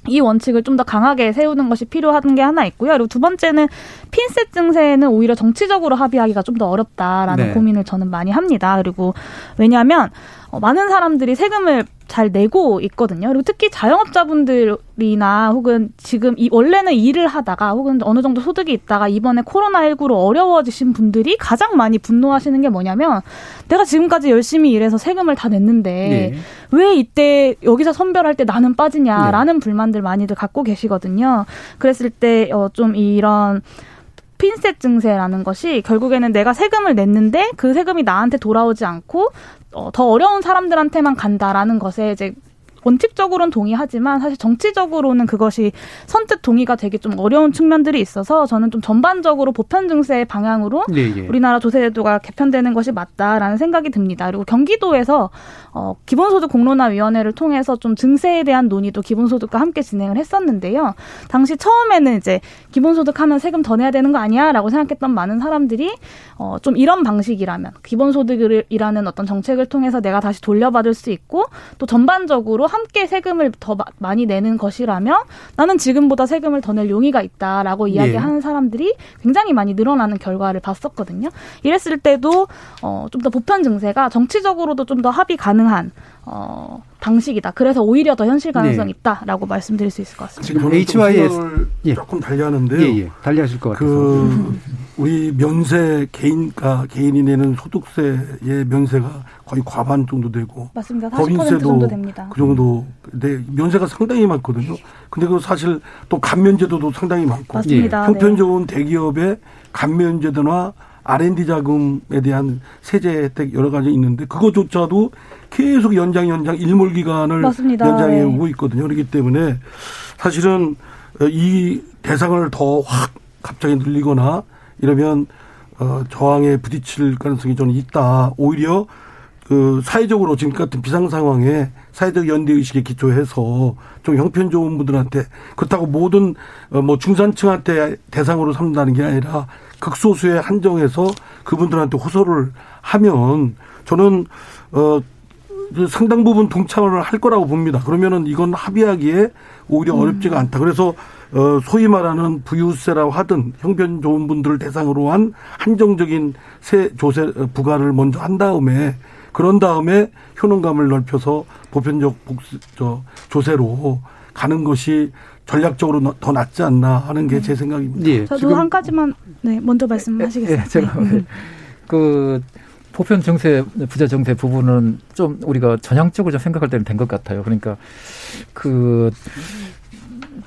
이 원칙을 좀 더 강하게 세우는 것이 필요한 게 하나 있고요. 그리고 두 번째는 핀셋 증세는 오히려 정치적으로 합의하기가 좀 더 어렵다라는 네. 고민을 저는 많이 합니다. 그리고 왜냐하면 어, 많은 사람들이 세금을 잘 내고 있거든요. 그리고 특히 자영업자분들이나 혹은 지금 이 원래는 일을 하다가 혹은 어느 정도 소득이 있다가 이번에 코로나19로 어려워지신 분들이 가장 많이 분노하시는 게 뭐냐면 내가 지금까지 열심히 일해서 세금을 다 냈는데 네. 왜 이때 여기서 선별할 때 나는 빠지냐라는 네. 불만들 많이들 갖고 계시거든요. 그랬을 때좀 어, 이런 핀셋 증세라는 것이 결국에는 내가 세금을 냈는데 그 세금이 나한테 돌아오지 않고 어, 더 어려운 사람들한테만 간다라는 것에 이제 원칙적으로는 동의하지만 사실 정치적으로는 그것이 선뜻 동의가 되기 좀 어려운 측면들이 있어서 저는 좀 전반적으로 보편 증세 방향으로 네, 예. 우리나라 조세제도가 개편되는 것이 맞다라는 생각이 듭니다. 그리고 경기도에서 어, 기본소득 공론화위원회를 통해서 좀 증세에 대한 논의도 기본소득과 함께 진행을 했었는데요. 당시 처음에는 이제 기본소득 하면 세금 더 내야 되는 거 아니야라고 생각했던 많은 사람들이 어, 좀 이런 방식이라면 기본소득이라는 어떤 정책을 통해서 내가 다시 돌려받을 수 있고 또 전반적으로 함께 세금을 더 마, 많이 내는 것이라면 나는 지금보다 세금을 더 낼 용의가 있다라고 이야기하는 네. 사람들이 굉장히 많이 늘어나는 결과를 봤었거든요. 이랬을 때도 어, 좀 더 보편 증세가 정치적으로도 좀 더 합의 가능한 어, 방식이다. 그래서 오히려 더 현실 가능성이 네. 있다라고 말씀드릴 수 있을 것 같습니다. 지금 HYS 예. 조금 달리하는데요. 예, 예. 달리하실 것 같아서. 그 우리 면세 개인가 개인이 내는 소득세의 면세가 거의 과반 정도 되고 맞습니다. 40% 정도 됩니다. 그 정도 네, 면세가 상당히 많거든요. 근데 그 사실 또 감면제도도 상당히 많고 맞습니다. 형편 네. 좋은 대기업의 감면제도나 R&D 자금에 대한 세제 혜택 여러 가지 있는데 그거조차도 계속 연장 연장 일몰 기간을 맞습니다. 연장해 네. 오고 있거든요. 그렇기 때문에 사실은 이 대상을 더 확 갑자기 늘리거나 이러면 어 저항에 부딪힐 가능성이 좀 있다. 오히려 그 사회적으로 지금 같은 비상 상황에 사회적 연대 의식에 기초해서 좀 형편 좋은 분들한테 그렇다고 모든 어뭐 중산층한테 대상으로 삼는다는 게 아니라 극소수에 한정해서 그분들한테 호소를 하면 저는 어 상당 부분 동참을 할 거라고 봅니다. 그러면은 이건 합의하기에 오히려 음. 어렵지가 않다. 그래서 어 소위 말하는 부유세라고 하든 형편 좋은 분들을 대상으로 한 한정적인 세 조세 부과를 먼저 한 다음에 그런 다음에 효능감을 넓혀서 보편적 복수 저 조세로 가는 것이 전략적으로 더 낫지 않나 하는 게 제 생각입니다. 예, 저도 한 가지만 네 먼저 말씀하시겠습니다. 예, 제가 네. 그 보편 정세 부자 정세 부분은 좀 우리가 전향적으로 좀 생각할 때는 된 것 같아요. 그러니까 그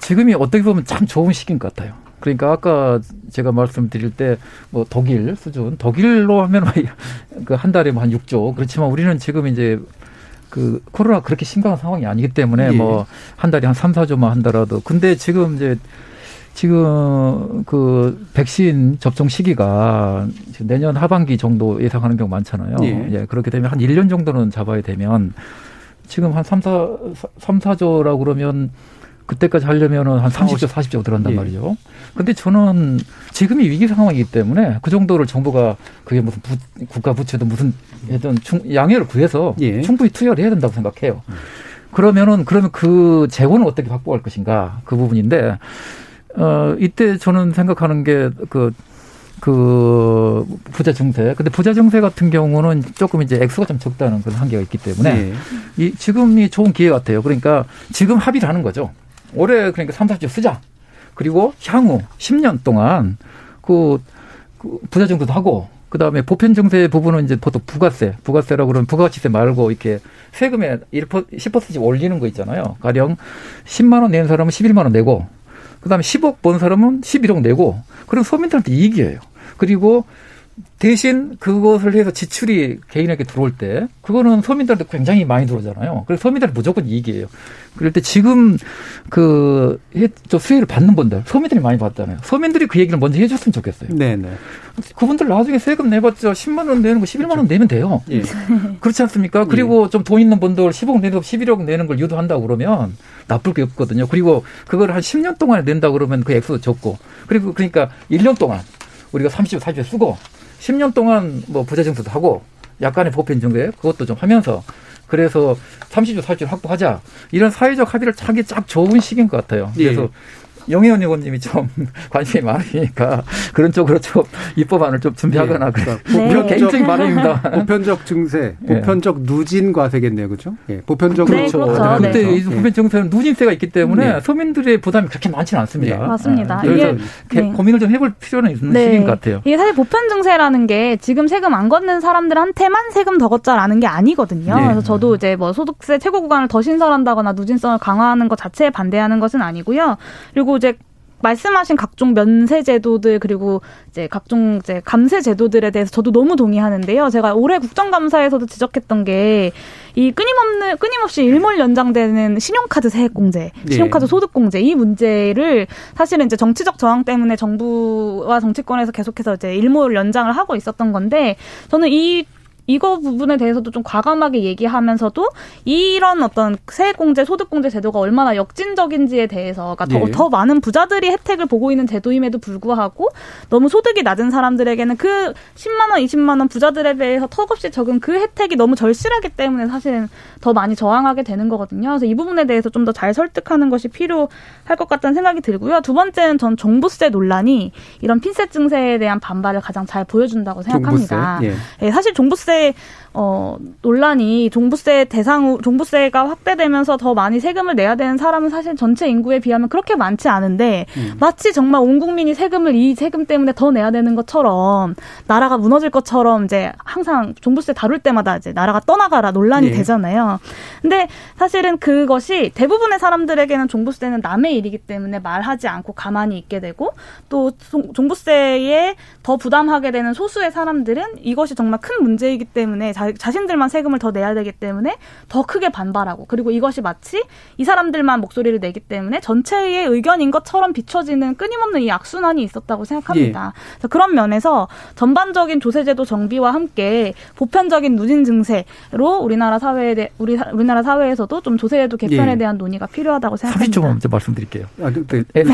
지금이 어떻게 보면 참 좋은 시기인 것 같아요. 그러니까 아까 제가 말씀드릴 때 뭐 독일 수준 독일로 하면 (laughs) 그 한 달에 뭐 한 6조 그렇지만 우리는 지금 이제 그 코로나 그렇게 심각한 상황이 아니기 때문에 예. 뭐한 달에 한 3, 4조만 한다라도 근데 지금 이제 지금 그 백신 접종 시기가 내년 하반기 정도 예상하는 경우 많잖아요. 예. 예. 그렇게 되면 한 1년 정도는 잡아야 되면 지금 한 3, 4, 3, 4조라고 그러면 그때까지 하려면은 한 30조, 40조 들어간단 예. 말이죠. 근데 저는 지금이 위기 상황이기 때문에 그 정도를 정부가 그게 무슨 부, 국가 부채도 무슨 예든 양해를 구해서 예. 충분히 투여를 해야 된다고 생각해요. 그러면은 그러면 그 재원을 어떻게 확보할 것인가 그 부분인데 어 이때 저는 생각하는 게 그 그 부자 증세. 근데 부자 증세 같은 경우는 조금 이제 액수가 좀 적다는 그런 한계가 있기 때문에 네. 이 지금이 좋은 기회 같아요. 그러니까 지금 합의를 하는 거죠. 올해 그러니까 3, 4조 쓰자. 그리고 향후 10년 동안 그, 그 부자 정도도 하고 그다음에 보편 증세 부분은 이제 보통 부가세, 부가세라고 그러면 부가치세 말고 이렇게 세금에 1% 10%씩 올리는 거 있잖아요. 가령 10만 원 내는 사람은 11만 원 내고 그다음에 10억 번 사람은 11억 내고 그럼 서민들한테 이익이에요. 그리고 대신 그것을 해서 지출이 개인에게 들어올 때 그거는 서민들한테 굉장히 많이 들어오잖아요. 그래서 서민들은 무조건 이익이에요. 그럴 때 지금 그 수혜를 받는 분들 서민들이 많이 받잖아요. 서민들이 그 얘기를 먼저 해줬으면 좋겠어요. 네네. 그분들 나중에 세금 내봤자 10만 원 내는 거 11만 원 그렇죠. 내면 돼요. 예. (laughs) 그렇지 않습니까? 예. 그리고 좀돈 있는 분들 10억 내는 거 11억 내는 걸 유도한다고 그러면 나쁠 게 없거든요. 그리고 그걸 한 10년 동안에 낸다 그러면 그 액수도 적고 그리고 그러니까 1년 동안 우리가 30조 40조 쓰고 10년 동안 뭐 부자 증서도 하고 약간의 보편 정도에 그것도 좀 하면서 그래서 30조 40조 확보하자 이런 사회적 합의를 하기 딱 좋은 시기인 것 같아요. 그래서 예. 영혜원 의원님이 좀 (laughs) 관심이 많으니까 그런 쪽으로 좀 입법안을 좀 준비하거나 예. 그래. 그러니까 네. 개인적인 바람입니다. (laughs) 보편적 증세, 예. 보편적 누진 과세겠네요, 그렇죠? 예. 보편적 네, 그렇죠. 그렇죠. 근데 네. 이 보편 증세는 누진세가 있기 때문에 네. 서민들의 부담이 그렇게 많지는 않습니다. 네. 맞습니다. 그래서 이게 고민을 좀 해볼 필요는 있는 네. 시기인 것 같아요. 이게 사실 보편 증세라는 게 지금 세금 안 걷는 사람들한테만 세금 더 걷자라는 게 아니거든요. 그래서 저도 이제 뭐 소득세 최고 구간을 더 신설한다거나 누진성을 강화하는 것 자체에 반대하는 것은 아니고요. 그리고 이제 말씀하신 각종 면세 제도들 그리고 이제 각종 이제 감세 제도들에 대해서 저도 너무 동의하는데요. 제가 올해 국정감사에서도 지적했던 게 이 끊임없는 끊임없이 일몰 연장되는 신용카드 세액 공제, 네. 신용카드 네. 소득 공제 이 문제를 사실은 이제 정치적 저항 때문에 정부와 정치권에서 계속해서 이제 일몰 연장을 하고 있었던 건데 저는 이 이거 부분에 대해서도 좀 과감하게 얘기하면서도 이런 어떤 세액공제, 소득공제 제도가 얼마나 역진적인지에 대해서 그러니까 더, 예. 더 많은 부자들이 혜택을 보고 있는 제도임에도 불구하고 너무 소득이 낮은 사람들에게는 그 10만 원, 20만 원 부자들에 대해서 턱없이 적은 그 혜택이 너무 절실하기 때문에 사실은 더 많이 저항하게 되는 거거든요. 그래서 이 부분에 대해서 좀 더 잘 설득하는 것이 필요할 것 같다는 생각이 들고요. 두 번째는 전 종부세 논란이 이런 핀셋 증세에 대한 반발을 가장 잘 보여준다고 생각합니다. 예. 예, 사실 종부세 종부세 어, 논란이 종부세 대상 종부세가 확대되면서 더 많이 세금을 내야 되는 사람은 사실 전체 인구에 비하면 그렇게 많지 않은데 음. 마치 정말 온 국민이 세금을 이 세금 때문에 더 내야 되는 것처럼 나라가 무너질 것처럼 이제 항상 종부세 다룰 때마다 이제 나라가 떠나가라 논란이 예. 되잖아요. 근데 사실은 그것이 대부분의 사람들에게는 종부세는 남의 일이기 때문에 말하지 않고 가만히 있게 되고 또 종부세에 더 부담하게 되는 소수의 사람들은 이것이 정말 큰 문제이기 때문에 자, 자신들만 세금을 더 내야 되기 때문에 더 크게 반발하고 그리고 이것이 마치 이 사람들만 목소리를 내기 때문에 전체의 의견인 것처럼 비춰지는 끊임없는 이 악순환이 있었다고 생각합니다. 예. 그래서 그런 면에서 전반적인 조세제도 정비와 함께 보편적인 누진 증세로 우리나라 사회에 대, 우리 우리나라 사회에서도 좀 조세제도 개편에 예. 대한 논의가 필요하다고 생각합니다. 30초 먼저 말씀드릴게요. 아, 네, 네.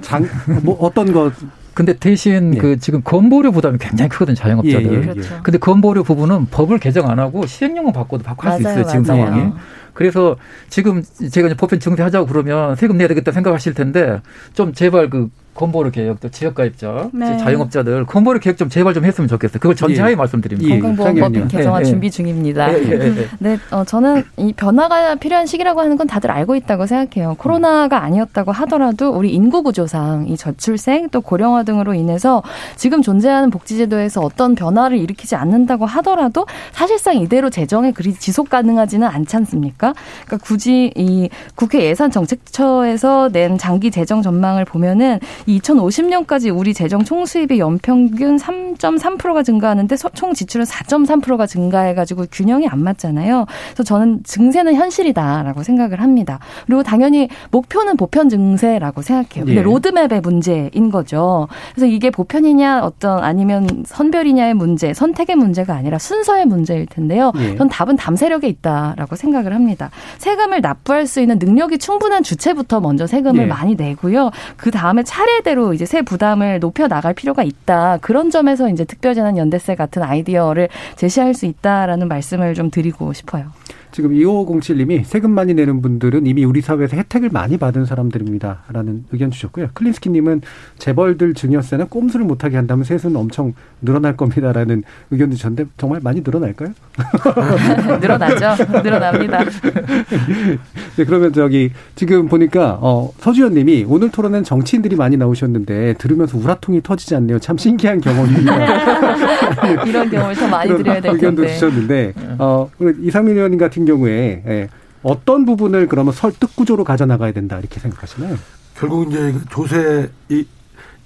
장, 뭐 어떤 거 근데 대신 예. 그 지금 건보료 부담이 굉장히 크거든요 자영업자들. 예, 예, 예. 그렇죠. 근데 건보료 부분은 법을 개정 안 하고 시행령만 바꿔도 바꿀 수 있어요 지금 맞아요. 상황이. 그래서 지금 제가 이제 법인 증대하자고 그러면 세금 내야 되겠다 생각하실 텐데 좀 제발 그 건보료 개혁, 또 지역가입자, 네. 자영업자들 건보료 개혁 좀 제발 좀 했으면 좋겠어요. 그걸 전제하에 예. 말씀드립니다. 예. 건강보험법 예. 개정안 예. 준비 중입니다. 예, 예, (laughs) 네, 어, 저는 이 변화가 필요한 시기라고 하는 건 다들 알고 있다고 생각해요. 코로나가 아니었다고 하더라도 우리 인구 구조상 이 저출생 또 고령화 등으로 인해서 지금 존재하는 복지제도에서 어떤 변화를 일으키지 않는다고 하더라도 사실상 이대로 재정에 그리 지속 가능하지는 않지 않습니까? 그러니까 굳이 이 국회 예산 정책처에서 낸 장기 재정 전망을 보면은 2050년까지 우리 재정 총수입의 연평균 3.3%가 증가하는데 총 지출은 4.3%가 증가해가지고 균형이 안 맞잖아요. 그래서 저는 증세는 현실이다라고 생각을 합니다. 그리고 당연히 목표는 보편 증세라고 생각해요. 근데 예. 로드맵의 문제인 거죠. 그래서 이게 보편이냐 어떤 아니면 선별이냐의 문제, 선택의 문제가 아니라 순서의 문제일 텐데요. 예. 전 답은 담세력에 있다라고 생각을 합니다. 세금을 납부할 수 있는 능력이 충분한 주체부터 먼저 세금을 예. 많이 내고요. 그 다음에 차례 차례대로 이제 세 부담을 높여 나갈 필요가 있다. 그런 점에서 이제 특별재난 연대세 같은 아이디어를 제시할 수 있다라는 말씀을 좀 드리고 싶어요. 지금 2507님이 세금 많이 내는 분들은 이미 우리 사회에서 혜택을 많이 받은 사람들입니다. 라는 의견 주셨고요. 클린스키님은 재벌들 증여세는 꼼수를 못하게 한다면 세수는 엄청 늘어날 겁니다. 라는 의견 주셨는데 정말 많이 늘어날까요? (laughs) 늘어나죠. 늘어납니다. (laughs) 네, 그러면 저기 지금 보니까 어, 서주현 님이 오늘 토론엔 정치인들이 많이 나오셨는데 들으면서 우라통이 터지지 않네요. 참 신기한 경험입니다. (laughs) 이런 경험을 더 많이 드려야 될 텐데. 의견도 주셨는데 어, 이상민 의원님 같은 경우에 예, 어떤 부분을 그러면 설득 구조로 가져 나가야 된다 이렇게 생각하시나요? 결국 이제 그 조세 이,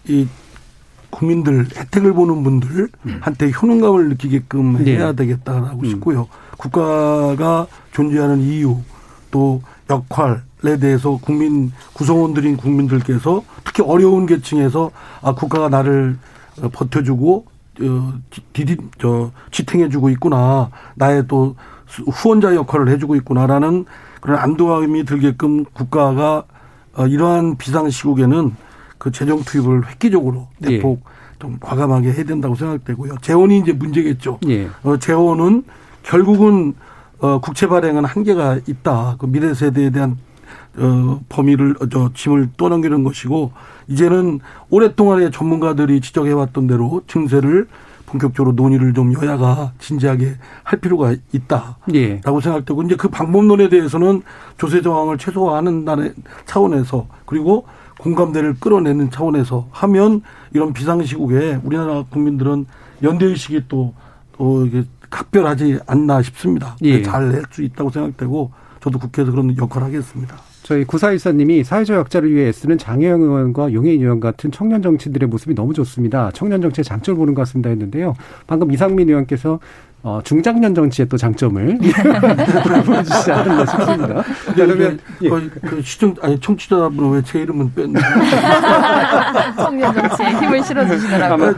이 국민들 혜택을 보는 분들한테 효능감을 느끼게끔 네. 해야 되겠다라고 음. 싶고요. 국가가 존재하는 이유 또 역할에 대해서 국민 구성원들인 국민들께서 특히 어려운 계층에서 아 국가가 나를 어, 버텨주고 어, 디디 저 지탱해주고 있구나 나의 또 수- 후원자 역할을 해주고 있구나라는 그런 안도감이 들게끔 국가가 어, 이러한 비상 시국에는 그 재정 투입을 획기적으로 예. 대폭 좀 과감하게 해야 된다고 생각되고요. 재원이 이제 문제겠죠. 예. 어, 재원은 결국은 어, 국채 발행은 한계가 있다. 그 미래 세대에 대한 어, 범위를 어, 저 짐을 떠넘기는 것이고 이제는 오랫동안의 전문가들이 지적해왔던 대로 증세를 본격적으로 논의를 좀 여야가 진지하게 할 필요가 있다. 예. 라고 생각되고 이제 그 방법론에 대해서는 조세 저항을 최소화하는 차원에서 그리고 공감대를 끌어내는 차원에서 하면 이런 비상시국에 우리나라 국민들은 연대의식이 또, 또 이게 각별하지 않나 싶습니다. 예. 잘낼 수 있다고 생각되고 저도 국회에서 그런 역할을 하겠습니다. 저희 구사일사님이 사회적 약자를 위해 애쓰는 장혜영 의원과 용해인 의원 같은 청년 정치인들의 모습이 너무 좋습니다. 청년 정치의 장점을 보는 것 같습니다 했는데요. 방금 이상민 의원께서 어, 중장년 정치의 또 장점을 (laughs) 보여주시지 않았나 싶습니다. 자, 그러면 예. 거의 그 시청 아니 청취자분은 왜 제 이름은 뺐는지 (laughs) 청년 정치에 힘을 실어주시더라고요. 아마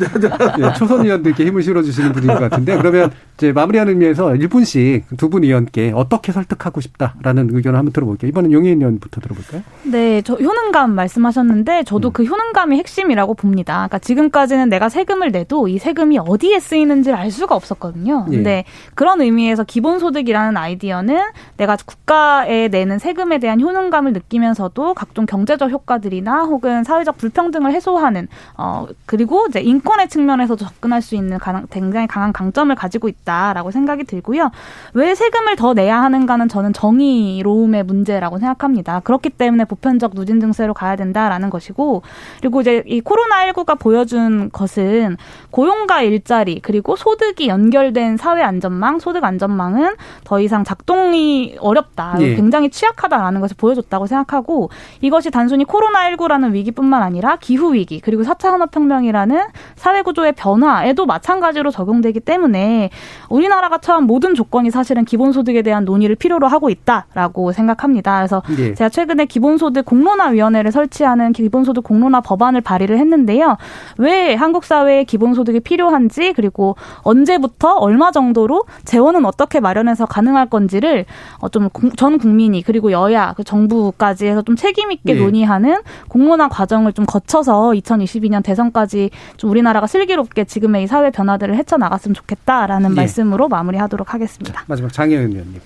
예, 초선 의원들께 힘을 실어주시는 분인 것 같은데 그러면 이제 마무리하는 의미에서 1 분씩 두 분 의원께 어떻게 설득하고 싶다라는 의견을 한번 들어볼게요. 이번엔 용혜인 의원부터 들어볼까요? 네, 저 효능감 말씀하셨는데 저도 그 효능감이 핵심이라고 봅니다. 그러니까 지금까지는 내가 세금을 내도 이 세금이 어디에 쓰이는지를 알 수가 없었거든요. 예. 근데 그런 의미에서 기본소득이라는 아이디어는 내가 국가에 내는 세금에 대한 효능감을 느끼면서도 각종 경제적 효과들이나 혹은 사회적 불평등을 해소하는 어 그리고 이제 인권의 측면에서도 접근할 수 있는 가능, 굉장히 강한 강점을 가지고 있다라고 생각이 들고요. 왜 세금을 더 내야 하는가는 저는 정의로움의 문제라고 생각합니다. 그렇기 때문에 보편적 누진 증세로 가야 된다라는 것이고 그리고 이제 이 코로나19가 보여준 것은 고용과 일자리 그리고 소득이 연결된 사회 안전망, 소득 안전망은 더 이상 작동이 어렵다. 예. 굉장히 취약하다라는 것을 보여줬다고 생각하고 이것이 단순히 코로나19라는 위기뿐만 아니라 기후 위기 그리고 4차 산업혁명이라는 사회 구조의 변화에도 마찬가지로 적용되기 때문에 우리나라가 처한 모든 조건이 사실은 기본소득에 대한 논의를 필요로 하고 있다라고 생각합니다. 그래서 예. 제가 최근에 기본소득 공론화위원회를 설치하는 기본소득 공론화 법안을 발의를 했는데요. 왜 한국 사회에 기본소득이 필요한지 그리고 언제부터 얼마 정도로 재원은 어떻게 마련해서 가능할 건지를 어, 좀전 국민이 그리고 여야 그 정부까지 해서 좀 책임 있게 예. 논의하는 공론화 과정을 좀 거쳐서 2022년 대선까지 좀 우리나라 가 슬기롭게 지금의 이 사회 변화들을 헤쳐 나갔으면 좋겠다라는 예. 말씀으로 마무리하도록 하겠습니다. 마지막 장혜은 의원님.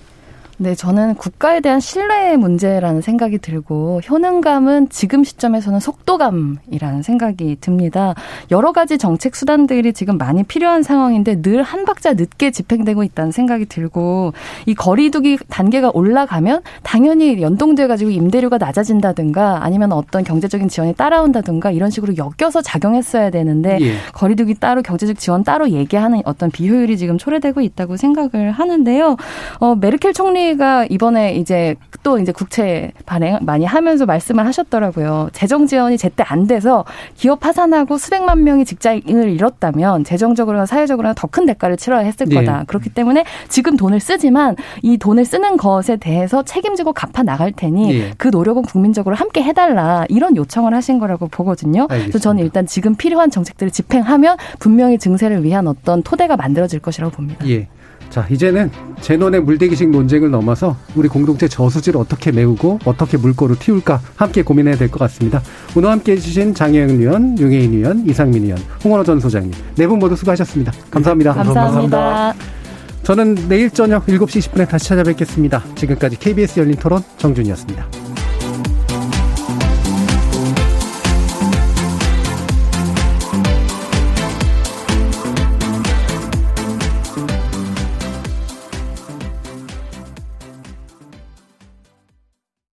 네, 저는 국가에 대한 신뢰의 문제라는 생각이 들고 효능감은 지금 시점에서는 속도감이라는 생각이 듭니다. 여러 가지 정책 수단들이 지금 많이 필요한 상황인데 늘 한 박자 늦게 집행되고 있다는 생각이 들고 이 거리두기 단계가 올라가면 당연히 연동돼 가지고 임대료가 낮아진다든가 아니면 어떤 경제적인 지원이 따라온다든가 이런 식으로 엮여서 작용했어야 되는데 예. 거리두기 따로 경제적 지원 따로 얘기하는 어떤 비효율이 지금 초래되고 있다고 생각을 하는데요. 어, 메르켈 총리 가 이번에 이제 또 이제 국채 발행 많이 하면서 말씀을 하셨더라고요. 재정 지원이 제때 안 돼서 기업 파산하고 수백만 명이 직장을 잃었다면 재정적으로나 사회적으로나 더 큰 대가를 치러야 했을 네. 거다. 그렇기 때문에 지금 돈을 쓰지만 이 돈을 쓰는 것에 대해서 책임지고 갚아 나갈 테니 예. 그 노력은 국민적으로 함께 해달라 이런 요청을 하신 거라고 보거든요. 그래서 알겠습니다. 저는 일단 지금 필요한 정책들을 집행하면 분명히 증세를 위한 어떤 토대가 만들어질 것이라고 봅니다. 예. 자, 이제는 제논의 물대기식 논쟁을 넘어서 우리 공동체 저수지를 어떻게 메우고 어떻게 물꼬를 틔울까 함께 고민해야 될 것 같습니다. 오늘 함께 해주신 장혜영 의원, 윤혜인 의원, 이상민 의원, 홍원호 전 소장님 네 분 모두 수고하셨습니다. 감사합니다. 감사합니다. 저는 내일 저녁 7시 20분에 다시 찾아뵙겠습니다. 지금까지 KBS 열린 토론 정준이었습니다.